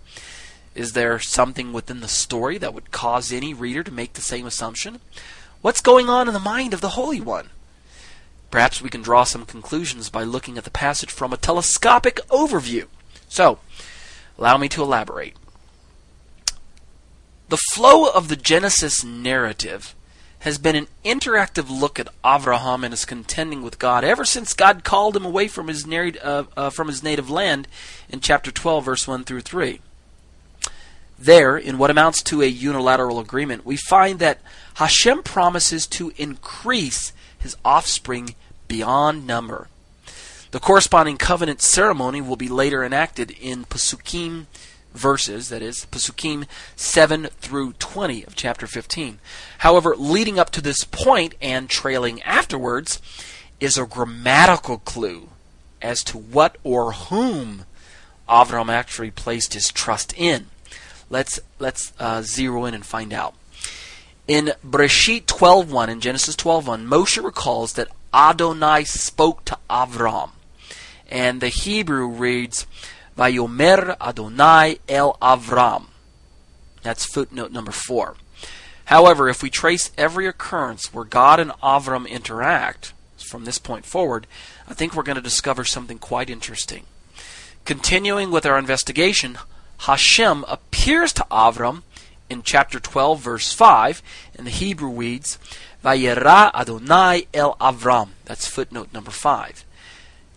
Is there something within the story that would cause any reader to make the same assumption? What's going on in the mind of the Holy One? Perhaps we can draw some conclusions by looking at the passage from a telescopic overview. So, allow me to elaborate. The flow of the Genesis narrative has been an interactive look at Avraham and his contending with God ever since God called him away from his, uh, uh, from his native land in chapter 12, verse 1 through 3. There, in what amounts to a unilateral agreement, we find that Hashem promises to increase his offspring beyond number. The corresponding covenant ceremony will be later enacted in Pasukim verses, that is, Pasukim 7 through 20 of chapter 15. However, leading up to this point and trailing afterwards is a grammatical clue as to what or whom Avram actually placed his trust in. Let's let's uh, zero in and find out. In Breshit 12:1 in Genesis 12:1, Moshe recalls that Adonai spoke to Avram, and the Hebrew reads Vayomer Adonai El Avram. That's footnote number four. However, if we trace every occurrence where God and Avram interact from this point forward, I think we're going to discover something quite interesting. Continuing with our investigation, Hashem appears to Avram in chapter 12, verse 5, and the Hebrew reads, Vayera Adonai El Avram. That's footnote number 5.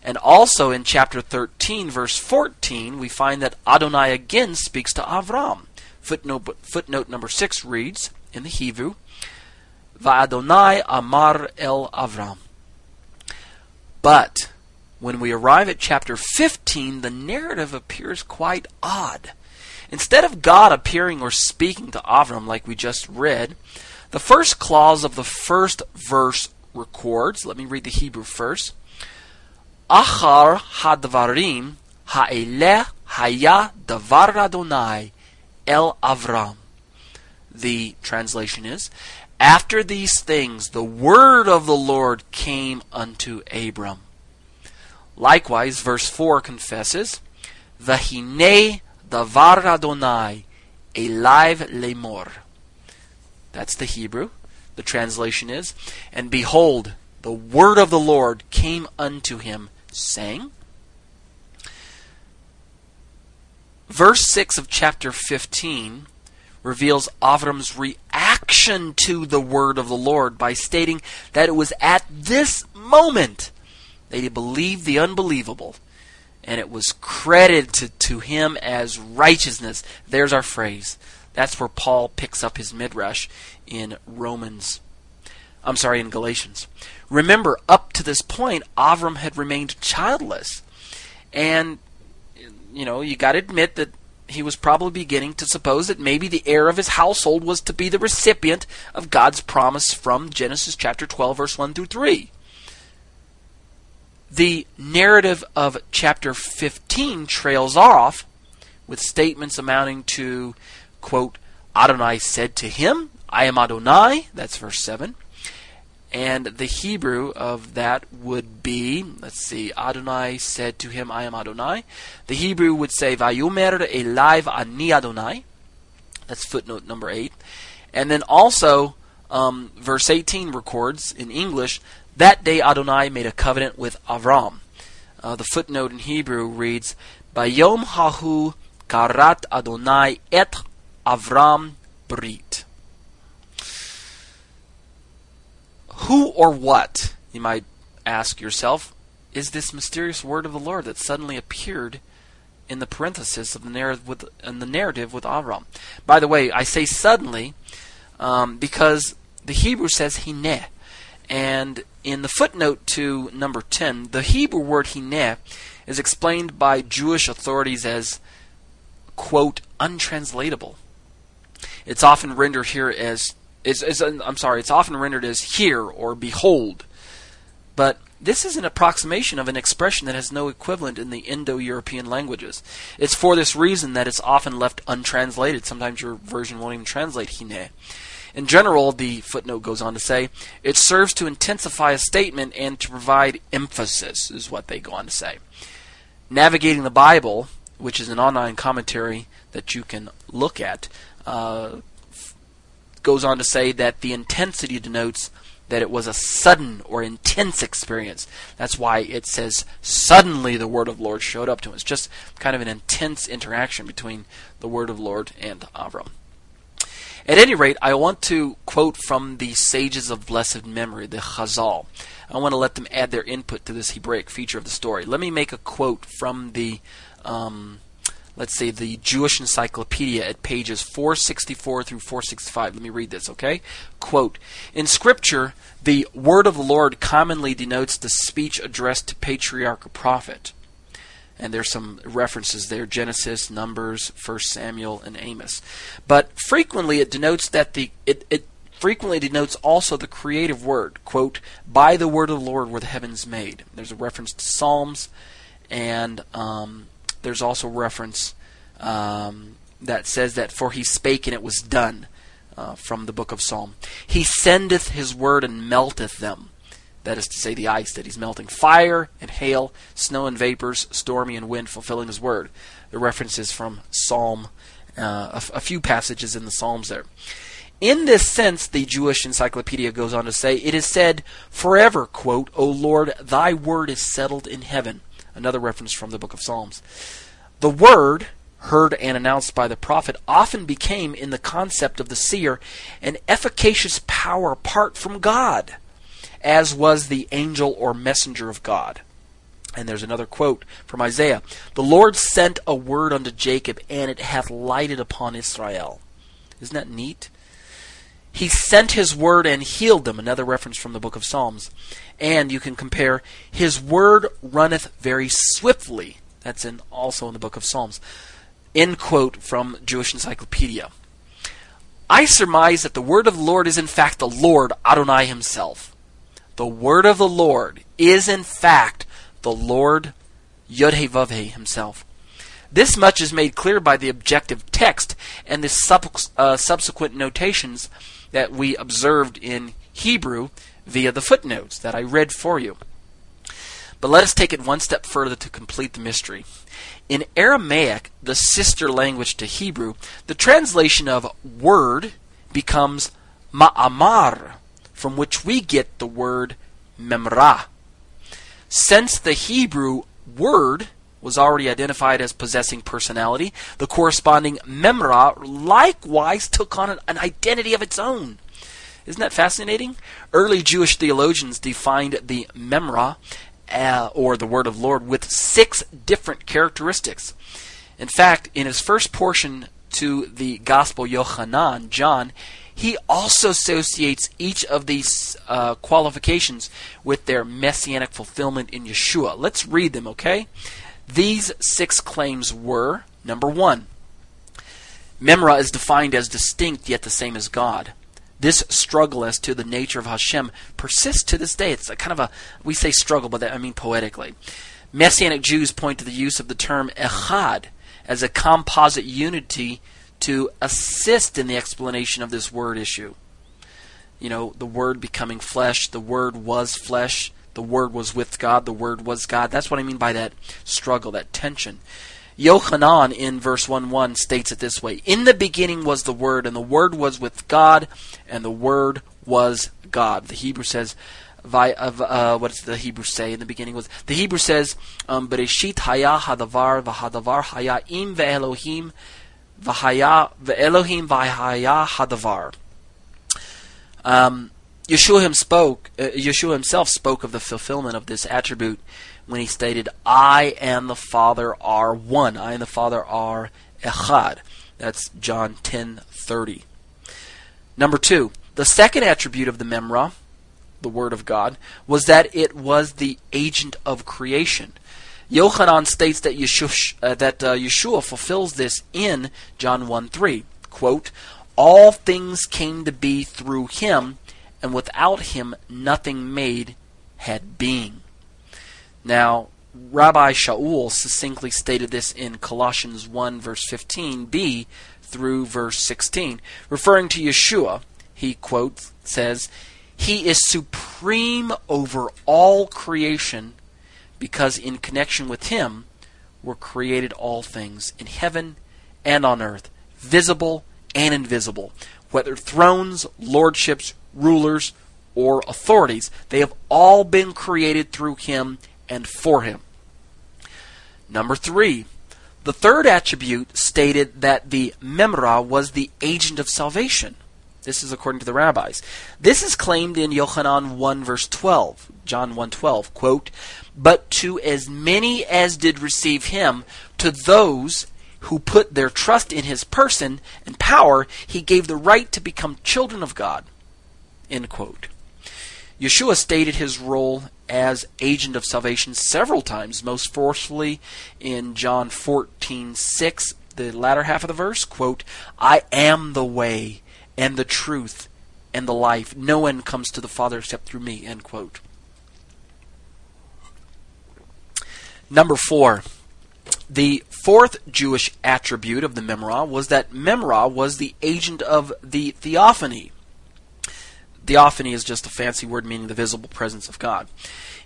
And also in chapter 13, verse 14, we find that Adonai again speaks to Avram. Footnote, footnote number 6 reads in the Hebrew, Va'adonai Amar El Avram. But when we arrive at chapter 15, the narrative appears quite odd. Instead of God appearing or speaking to Avram like we just read, the first clause of the first verse records, let me read the Hebrew first. Achar hadvarim ha'eleh haya davar Adonai el Avram. The translation is, After these things the word of the Lord came unto Abram. Likewise, verse 4 confesses, Vahine davar Adonai elive lemor. That's the Hebrew. The translation is, And behold, the word of the Lord came unto him, saying. Verse 6 of chapter 15 reveals Avram's reaction to the word of the Lord by stating that it was at this moment that he believed the unbelievable and it was credited to him as righteousness. There's our phrase. That's where Paul picks up his midrash in Romans. I'm sorry, in Galatians. Remember, up to this point, Avram had remained childless. And, you know, you got to admit that he was probably beginning to suppose that maybe the heir of his household was to be the recipient of God's promise from Genesis chapter 12, verse 1 through 3. The narrative of chapter 15 trails off with statements amounting to, quote, Adonai said to him, I am Adonai, that's verse 7. And the Hebrew of that would be, let's see, Adonai said to him, I am Adonai. The Hebrew would say, Vayumer Eliv Ani Adonai. That's footnote number 8. And then also, um, verse 18 records in English, that day Adonai made a covenant with Avram. Uh, the footnote in Hebrew reads, Bayom Hahu Karat Adonai et Avram Brit. Who or what, you might ask yourself, is this mysterious word of the Lord that suddenly appeared in the parenthesis of the narrative with in the narrative with Avram? By the way, I say suddenly um, because the Hebrew says hineh, and in the footnote to number ten, the Hebrew word hineh is explained by Jewish authorities as quote untranslatable. It's often rendered here as is, is I'm sorry, it's often rendered as hear or behold. But this is an approximation of an expression that has no equivalent in the Indo-European languages. It's for this reason that it's often left untranslated. Sometimes your version won't even translate hine. In general, the footnote goes on to say, it serves to intensify a statement and to provide emphasis, is what they go on to say. Navigating the Bible, which is an online commentary that you can look at, uh, goes on to say that the intensity denotes that it was a sudden or intense experience. That's why it says suddenly the word of Lord showed up to him. It's just kind of an intense interaction between the word of Lord and Avram. At any rate, I want to quote from the sages of blessed memory, the Chazal. I want to let them add their input to this Hebraic feature of the story. Let me make a quote from the um, let's say the Jewish Encyclopedia at pages 464 through 465. Let me read this, okay? Quote In Scripture, the word of the Lord commonly denotes the speech addressed to patriarch or prophet. And there's some references there Genesis, Numbers, 1 Samuel, and Amos. But frequently it denotes that the it, it frequently denotes also the creative word, quote, by the word of the Lord were the heavens made. There's a reference to Psalms and um, there's also reference um, that says that for he spake and it was done uh, from the book of Psalm. He sendeth his word and melteth them. That is to say, the ice that he's melting. Fire and hail, snow and vapors, stormy and wind, fulfilling his word. The reference is from Psalm, uh, a, f- a few passages in the Psalms there. In this sense, the Jewish Encyclopedia goes on to say, it is said forever, quote, O Lord, thy word is settled in heaven. Another reference from the book of Psalms. The word, heard and announced by the prophet, often became, in the concept of the seer, an efficacious power apart from God, as was the angel or messenger of God. And there's another quote from Isaiah The Lord sent a word unto Jacob, and it hath lighted upon Israel. Isn't that neat? He sent his word and healed them. Another reference from the book of Psalms. And you can compare, his word runneth very swiftly. That's in also in the book of Psalms. End quote from Jewish Encyclopedia. I surmise that the word of the Lord is in fact the Lord Adonai himself. The word of the Lord is in fact the Lord Yod-Heh-Vav-Heh himself. This much is made clear by the objective text and the sub- uh, subsequent notations that we observed in Hebrew via the footnotes that I read for you. But let us take it one step further to complete the mystery. In Aramaic, the sister language to Hebrew, the translation of word becomes ma'amar, from which we get the word memra. Since the Hebrew word was already identified as possessing personality, the corresponding memra likewise took on an identity of its own. Isn't that fascinating? Early Jewish theologians defined the memra uh, or the word of Lord with six different characteristics. In fact, in his first portion to the Gospel Yochanan, John, he also associates each of these uh, qualifications with their messianic fulfillment in Yeshua. Let's read them, okay? These six claims were number one, Memra is defined as distinct yet the same as God. This struggle as to the nature of Hashem persists to this day. It's a kind of a, we say struggle, but I mean poetically. Messianic Jews point to the use of the term echad as a composite unity to assist in the explanation of this word issue. You know, the word becoming flesh, the word was flesh, the word was with God, the word was God. That's what I mean by that struggle, that tension. Yochanan in verse 1 1 states it this way In the beginning was the Word, and the Word was with God, and the Word was God. The Hebrew says, uh, what does the Hebrew say in the beginning was the Hebrew says um, Bereshit haya hadavar v'hadavar haya im ve'elohim v'haya ve'elohim v'haya hadavar. Um, Yeshua, him spoke, uh, Yeshua himself spoke of the fulfillment of this attribute when he stated, I and the Father are one. I and the Father are echad. That's John 10:30. Number 2, the second attribute of the Memra, the Word of God, was that it was the agent of creation. Yochanan states that Yeshua, uh, that uh, Yeshua fulfills this in John 1:3. Quote, All things came to be through him, and without him nothing made had being. Now, Rabbi Shaul succinctly stated this in Colossians 1, verse 15b through verse 16. Referring to Yeshua, he quotes, says, He is supreme over all creation because in connection with Him were created all things in heaven and on earth, visible and invisible, whether thrones, lordships, rulers, or authorities. They have all been created through Him and for him. Number three, the third attribute stated that the Memra was the agent of salvation. This is according to the rabbis. This is claimed in Yochanan 1 verse 12, John 1:12, quote, "But to as many as did receive him, to those who put their trust in his person and power, he gave the right to become children of God." End quote. Yeshua stated his role as agent of salvation several times, most forcefully in John 14:6, the latter half of the verse, quote, "I am the way and the truth and the life. No one comes to the Father except through me." End quote. Number 4. The fourth Jewish attribute of the Memra was that Memra was the agent of the theophany Theophany is just a fancy word meaning the visible presence of God.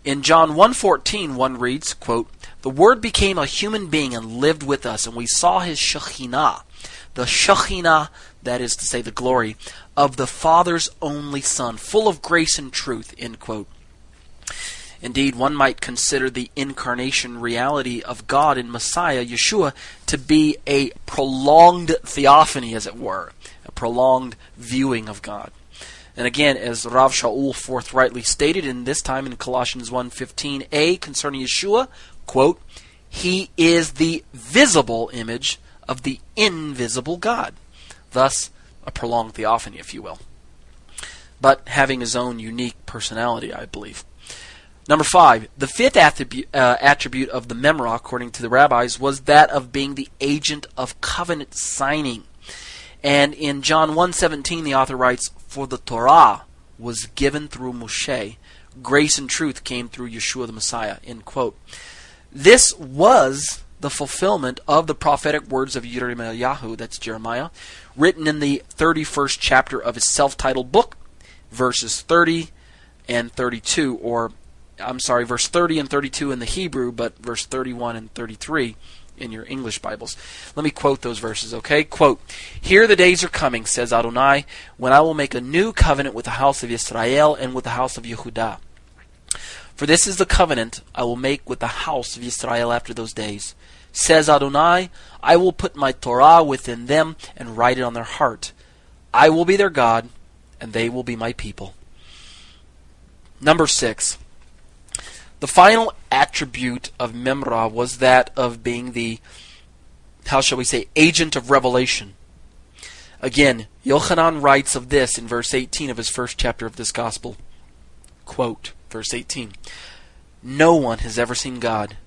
In John 1.14, one reads, quote, The Word became a human being and lived with us, and we saw his Shekhinah, the Shekhinah, that is to say, the glory, of the Father's only Son, full of grace and truth, end quote. Indeed, one might consider the incarnation reality of God in Messiah, Yeshua, to be a prolonged theophany, as it were, a prolonged viewing of God. And again, as Rav Shaul forthrightly stated, in this time in Colossians 1.15a concerning Yeshua, quote, He is the visible image of the invisible God. Thus, a prolonged theophany, if you will. But having his own unique personality, I believe. Number five, the fifth attribute, uh, attribute of the Memra, according to the rabbis, was that of being the agent of covenant signing. And in John 1:17 the author writes, "For the Torah was given through Moshe, grace and truth came through Yeshua the Messiah." End quote. This was the fulfillment of the prophetic words of Yirmiyahu, that's Jeremiah, written in the 31st chapter of his self-titled book, verses 30 and 32 or I'm sorry, verse 30 and 32 in the Hebrew, but verse 31 and 33 in your English Bibles. Let me quote those verses, okay? Quote, Here the days are coming, says Adonai, when I will make a new covenant with the house of Israel and with the house of Yehudah. For this is the covenant I will make with the house of Israel after those days. Says Adonai, I will put my Torah within them and write it on their heart. I will be their God, and they will be my people. Number six. The final attribute of Memra was that of being the, how shall we say, agent of revelation. Again, Yochanan writes of this in verse 18 of his first chapter of this gospel. Quote, verse 18 No one has ever seen God,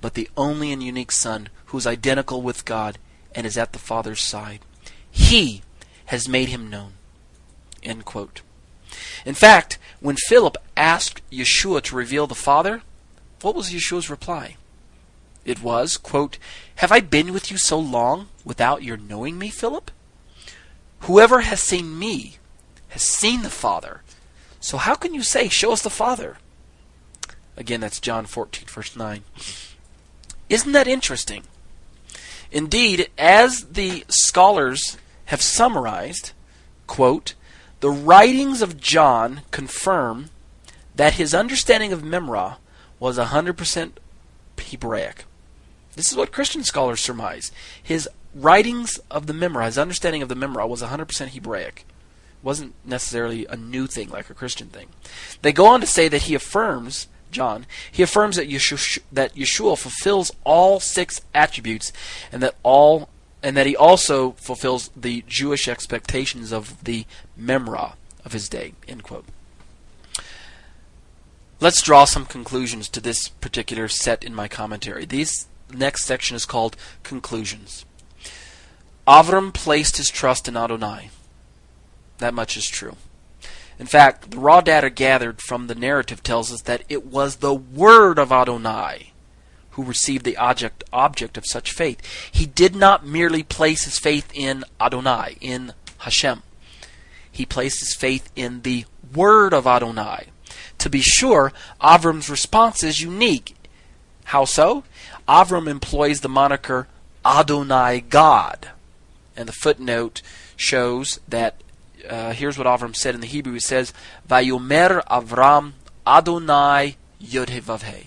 but the only and unique Son, who is identical with God and is at the Father's side. He has made him known. End quote. In fact, when Philip asked Yeshua to reveal the Father, what was Yeshua's reply? it was, quote, Have I been with you so long without your knowing me, Philip? Whoever has seen me has seen the Father. So how can you say, Show us the Father? Again, that's John 14, verse 9. Isn't that interesting? Indeed, as the scholars have summarized, quote, the writings of John confirm that his understanding of Memra was 100% Hebraic. This is what Christian scholars surmise. His writings of the Memra, his understanding of the Memra was 100% Hebraic. It wasn't necessarily a new thing like a Christian thing. They go on to say that he affirms John, he affirms that Yeshua, that Yeshua fulfills all six attributes, and that all and that he also fulfills the Jewish expectations of the Memra of his day. End quote. Let's draw some conclusions to this particular set in my commentary. This next section is called Conclusions. Avram placed his trust in Adonai. That much is true. In fact, the raw data gathered from the narrative tells us that it was the word of Adonai who received the object object of such faith. He did not merely place his faith in Adonai, in Hashem. He placed his faith in the word of Adonai. To be sure, Avram's response is unique. How so? Avram employs the moniker Adonai God. And the footnote shows that uh, here's what Avram said in the Hebrew. He says, "Vayomer Avram Adonai Yodhevavhe."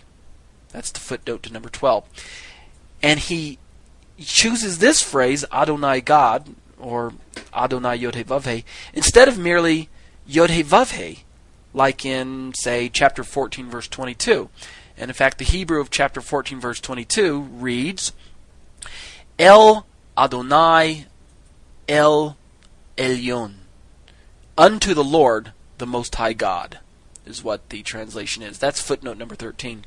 That's the footnote to number twelve, and he chooses this phrase Adonai God or Adonai Yodhevavhe instead of merely Yodhevavhe, like in say chapter 14 verse 22. And in fact, the Hebrew of chapter 14 verse 22 reads, El Adonai El Elyon unto the Lord, the Most High God, is what the translation is. That's footnote number 13.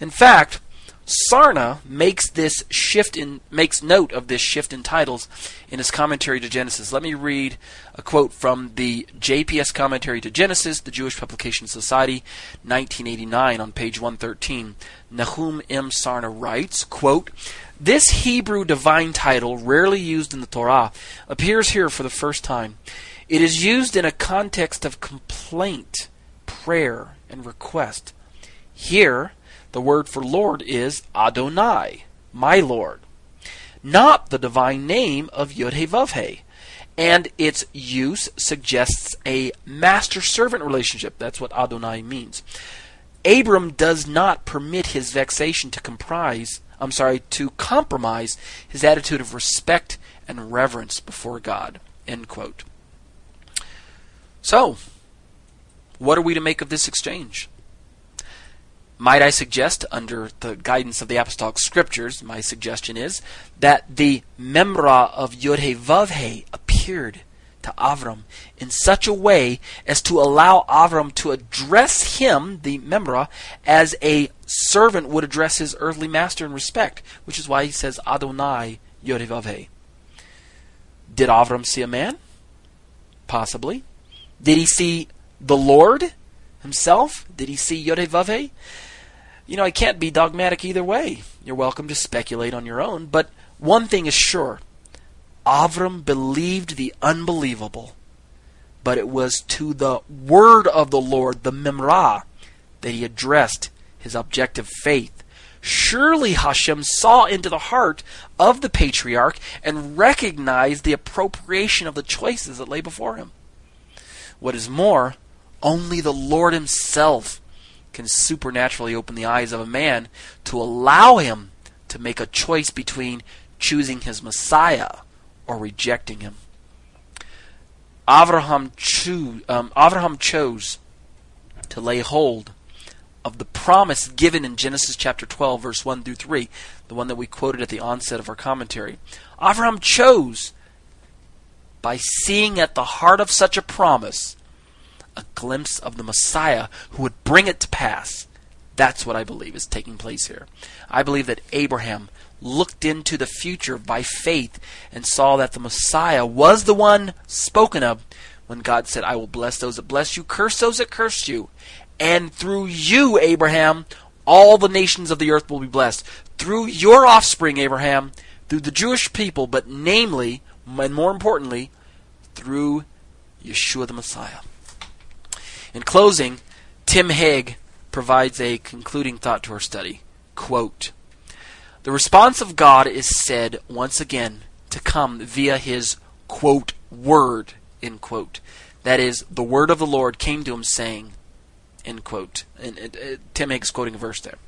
In fact, Sarna makes this shift in makes note of this shift in titles in his commentary to Genesis. Let me read a quote from the JPS commentary to Genesis, the Jewish Publication Society, 1989 on page 113. Nahum M. Sarna writes, quote, This Hebrew divine title, rarely used in the Torah, appears here for the first time. It is used in a context of complaint, prayer, and request. Here, the word for Lord is Adonai, my Lord, not the divine name of Yod-Heh-Vav-Heh. And its use suggests a master servant relationship. That's what Adonai means. Abram does not permit his vexation to comprise, I'm sorry, to compromise his attitude of respect and reverence before God. End quote. So, what are we to make of this exchange? Might I suggest, under the guidance of the Apostolic Scriptures, my suggestion is that the Memra of Yod-Heh-Vav-Heh appeared to Avram in such a way as to allow Avram to address him, the Memra, as a servant would address his earthly master in respect, which is why he says Adonai Yod-Heh-Vav-Heh. Did Avram see a man? Possibly. Did he see the Lord himself? Did he see Yodhe You know, I can't be dogmatic either way. You're welcome to speculate on your own, but one thing is sure. Avram believed the unbelievable, but it was to the word of the Lord, the Memra, that he addressed his objective faith. Surely Hashem saw into the heart of the patriarch and recognized the appropriation of the choices that lay before him. What is more, only the Lord Himself can supernaturally open the eyes of a man to allow him to make a choice between choosing his Messiah or rejecting him. Abraham, cho- um, Abraham chose to lay hold of the promise given in Genesis chapter 12, verse 1 through 3, the one that we quoted at the onset of our commentary. Abraham chose by seeing at the heart of such a promise a glimpse of the Messiah who would bring it to pass. That's what I believe is taking place here. I believe that Abraham looked into the future by faith and saw that the Messiah was the one spoken of when God said, I will bless those that bless you, curse those that curse you. And through you, Abraham, All the nations of the earth will be blessed. Through your offspring, Abraham, through the Jewish people, but namely, and more importantly, through Yeshua the Messiah. In closing, Tim Hegg provides a concluding thought to our study. Quote, the response of God is said once again to come via his quote word end quote. That is, the word of the Lord came to him saying, end quote. And, and, uh, Tim Hegg's quoting a verse there.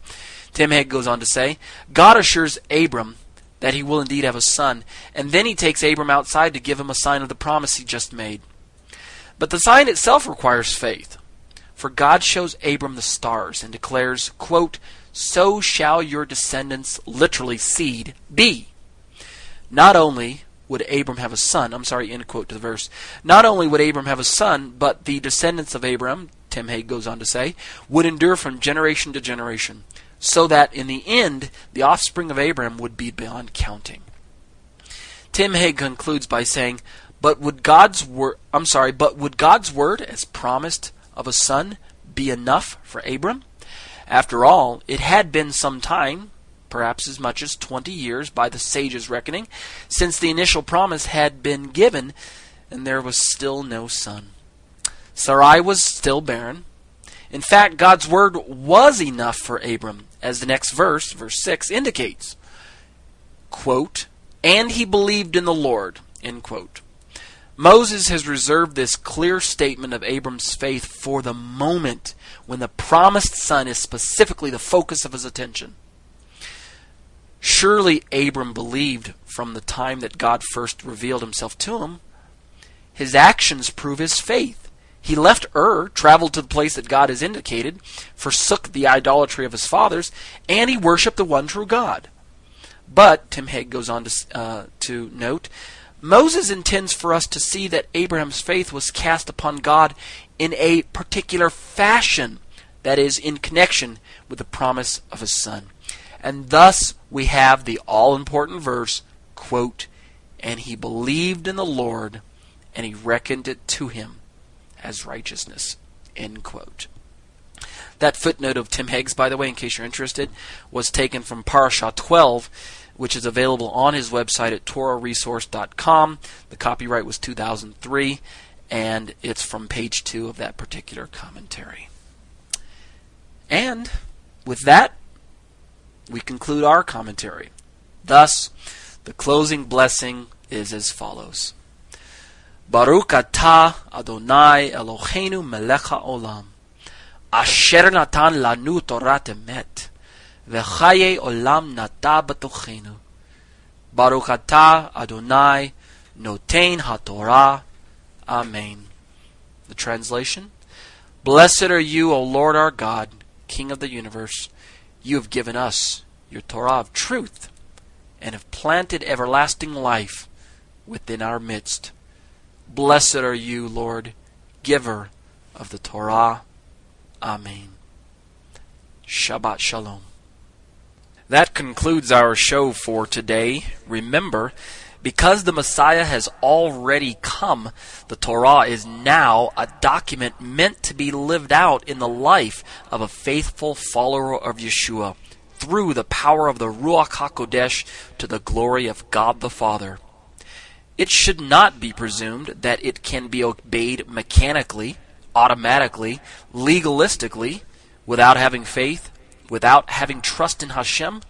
Tim Hegg goes on to say, God assures Abram that he will indeed have a son, and then he takes Abram outside to give him a sign of the promise he just made. But the sign itself requires faith. For God shows Abram the stars and declares, quote, So shall your descendants, literally seed, be. Not only would Abram have a son, I'm sorry, end quote to the verse. Not only would Abram have a son, but the descendants of Abram, Tim Hegg goes on to say, would endure from generation to generation, so that in the end the offspring of Abram would be beyond counting. Tim Hegg concludes by saying, but would God's word I'm sorry, but would God's word as promised of a son be enough for Abram? After all, it had been some time, perhaps as much as 20 years by the sages' reckoning, since the initial promise had been given, and there was still no son. Sarai was still barren. In fact, God's word was enough for Abram, as the next verse, verse 6, indicates. Quote, and he believed in the Lord, end quote. Moses has reserved this clear statement of Abram's faith for the moment when the promised son is specifically the focus of his attention. Surely Abram believed from the time that God first revealed himself to him. His actions prove his faith. He left Ur, traveled to the place that God has indicated, forsook the idolatry of his fathers, and he worshiped the one true God. But, Tim Hegg goes on to, uh, to note, Moses intends for us to see that Abraham's faith was cast upon God in a particular fashion, that is, in connection with the promise of his son. And thus we have the all important verse, quote, And he believed in the Lord, and he reckoned it to him as righteousness. End quote. That footnote of Tim Hegg's, by the way, in case you're interested, was taken from Parashah 12 which is available on his website at torahresource.com. The copyright was 2003, and it's from page 2 of that particular commentary. And with that, we conclude our commentary. Thus, the closing blessing is as follows. Baruch atah Adonai Eloheinu melech haolam, asher natan lanu Torah emet, V'chaye olam nata b'tochenu. Baruch atah Adonai noten haTorah. Amen. The translation Blessed are you, O Lord our God, King of the universe. You have given us your Torah of truth and have planted everlasting life within our midst. Blessed are you, Lord, giver of the Torah. Amen. Shabbat Shalom. That concludes our show for today. Remember, because the Messiah has already come, the Torah is now a document meant to be lived out in the life of a faithful follower of Yeshua through the power of the Ruach HaKodesh to the glory of God the Father. It should not be presumed that it can be obeyed mechanically, automatically, legalistically, without having faith without having trust in Hashem,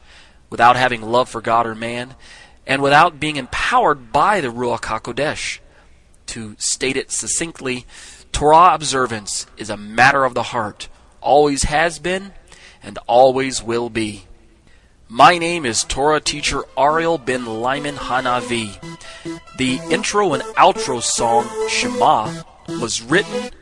without having love for God or man, and without being empowered by the Ruach HaKodesh. To state it succinctly, Torah observance is a matter of the heart, always has been, and always will be. My name is Torah teacher Ariel ben Lyman Hanavi. The intro and outro song Shema was written,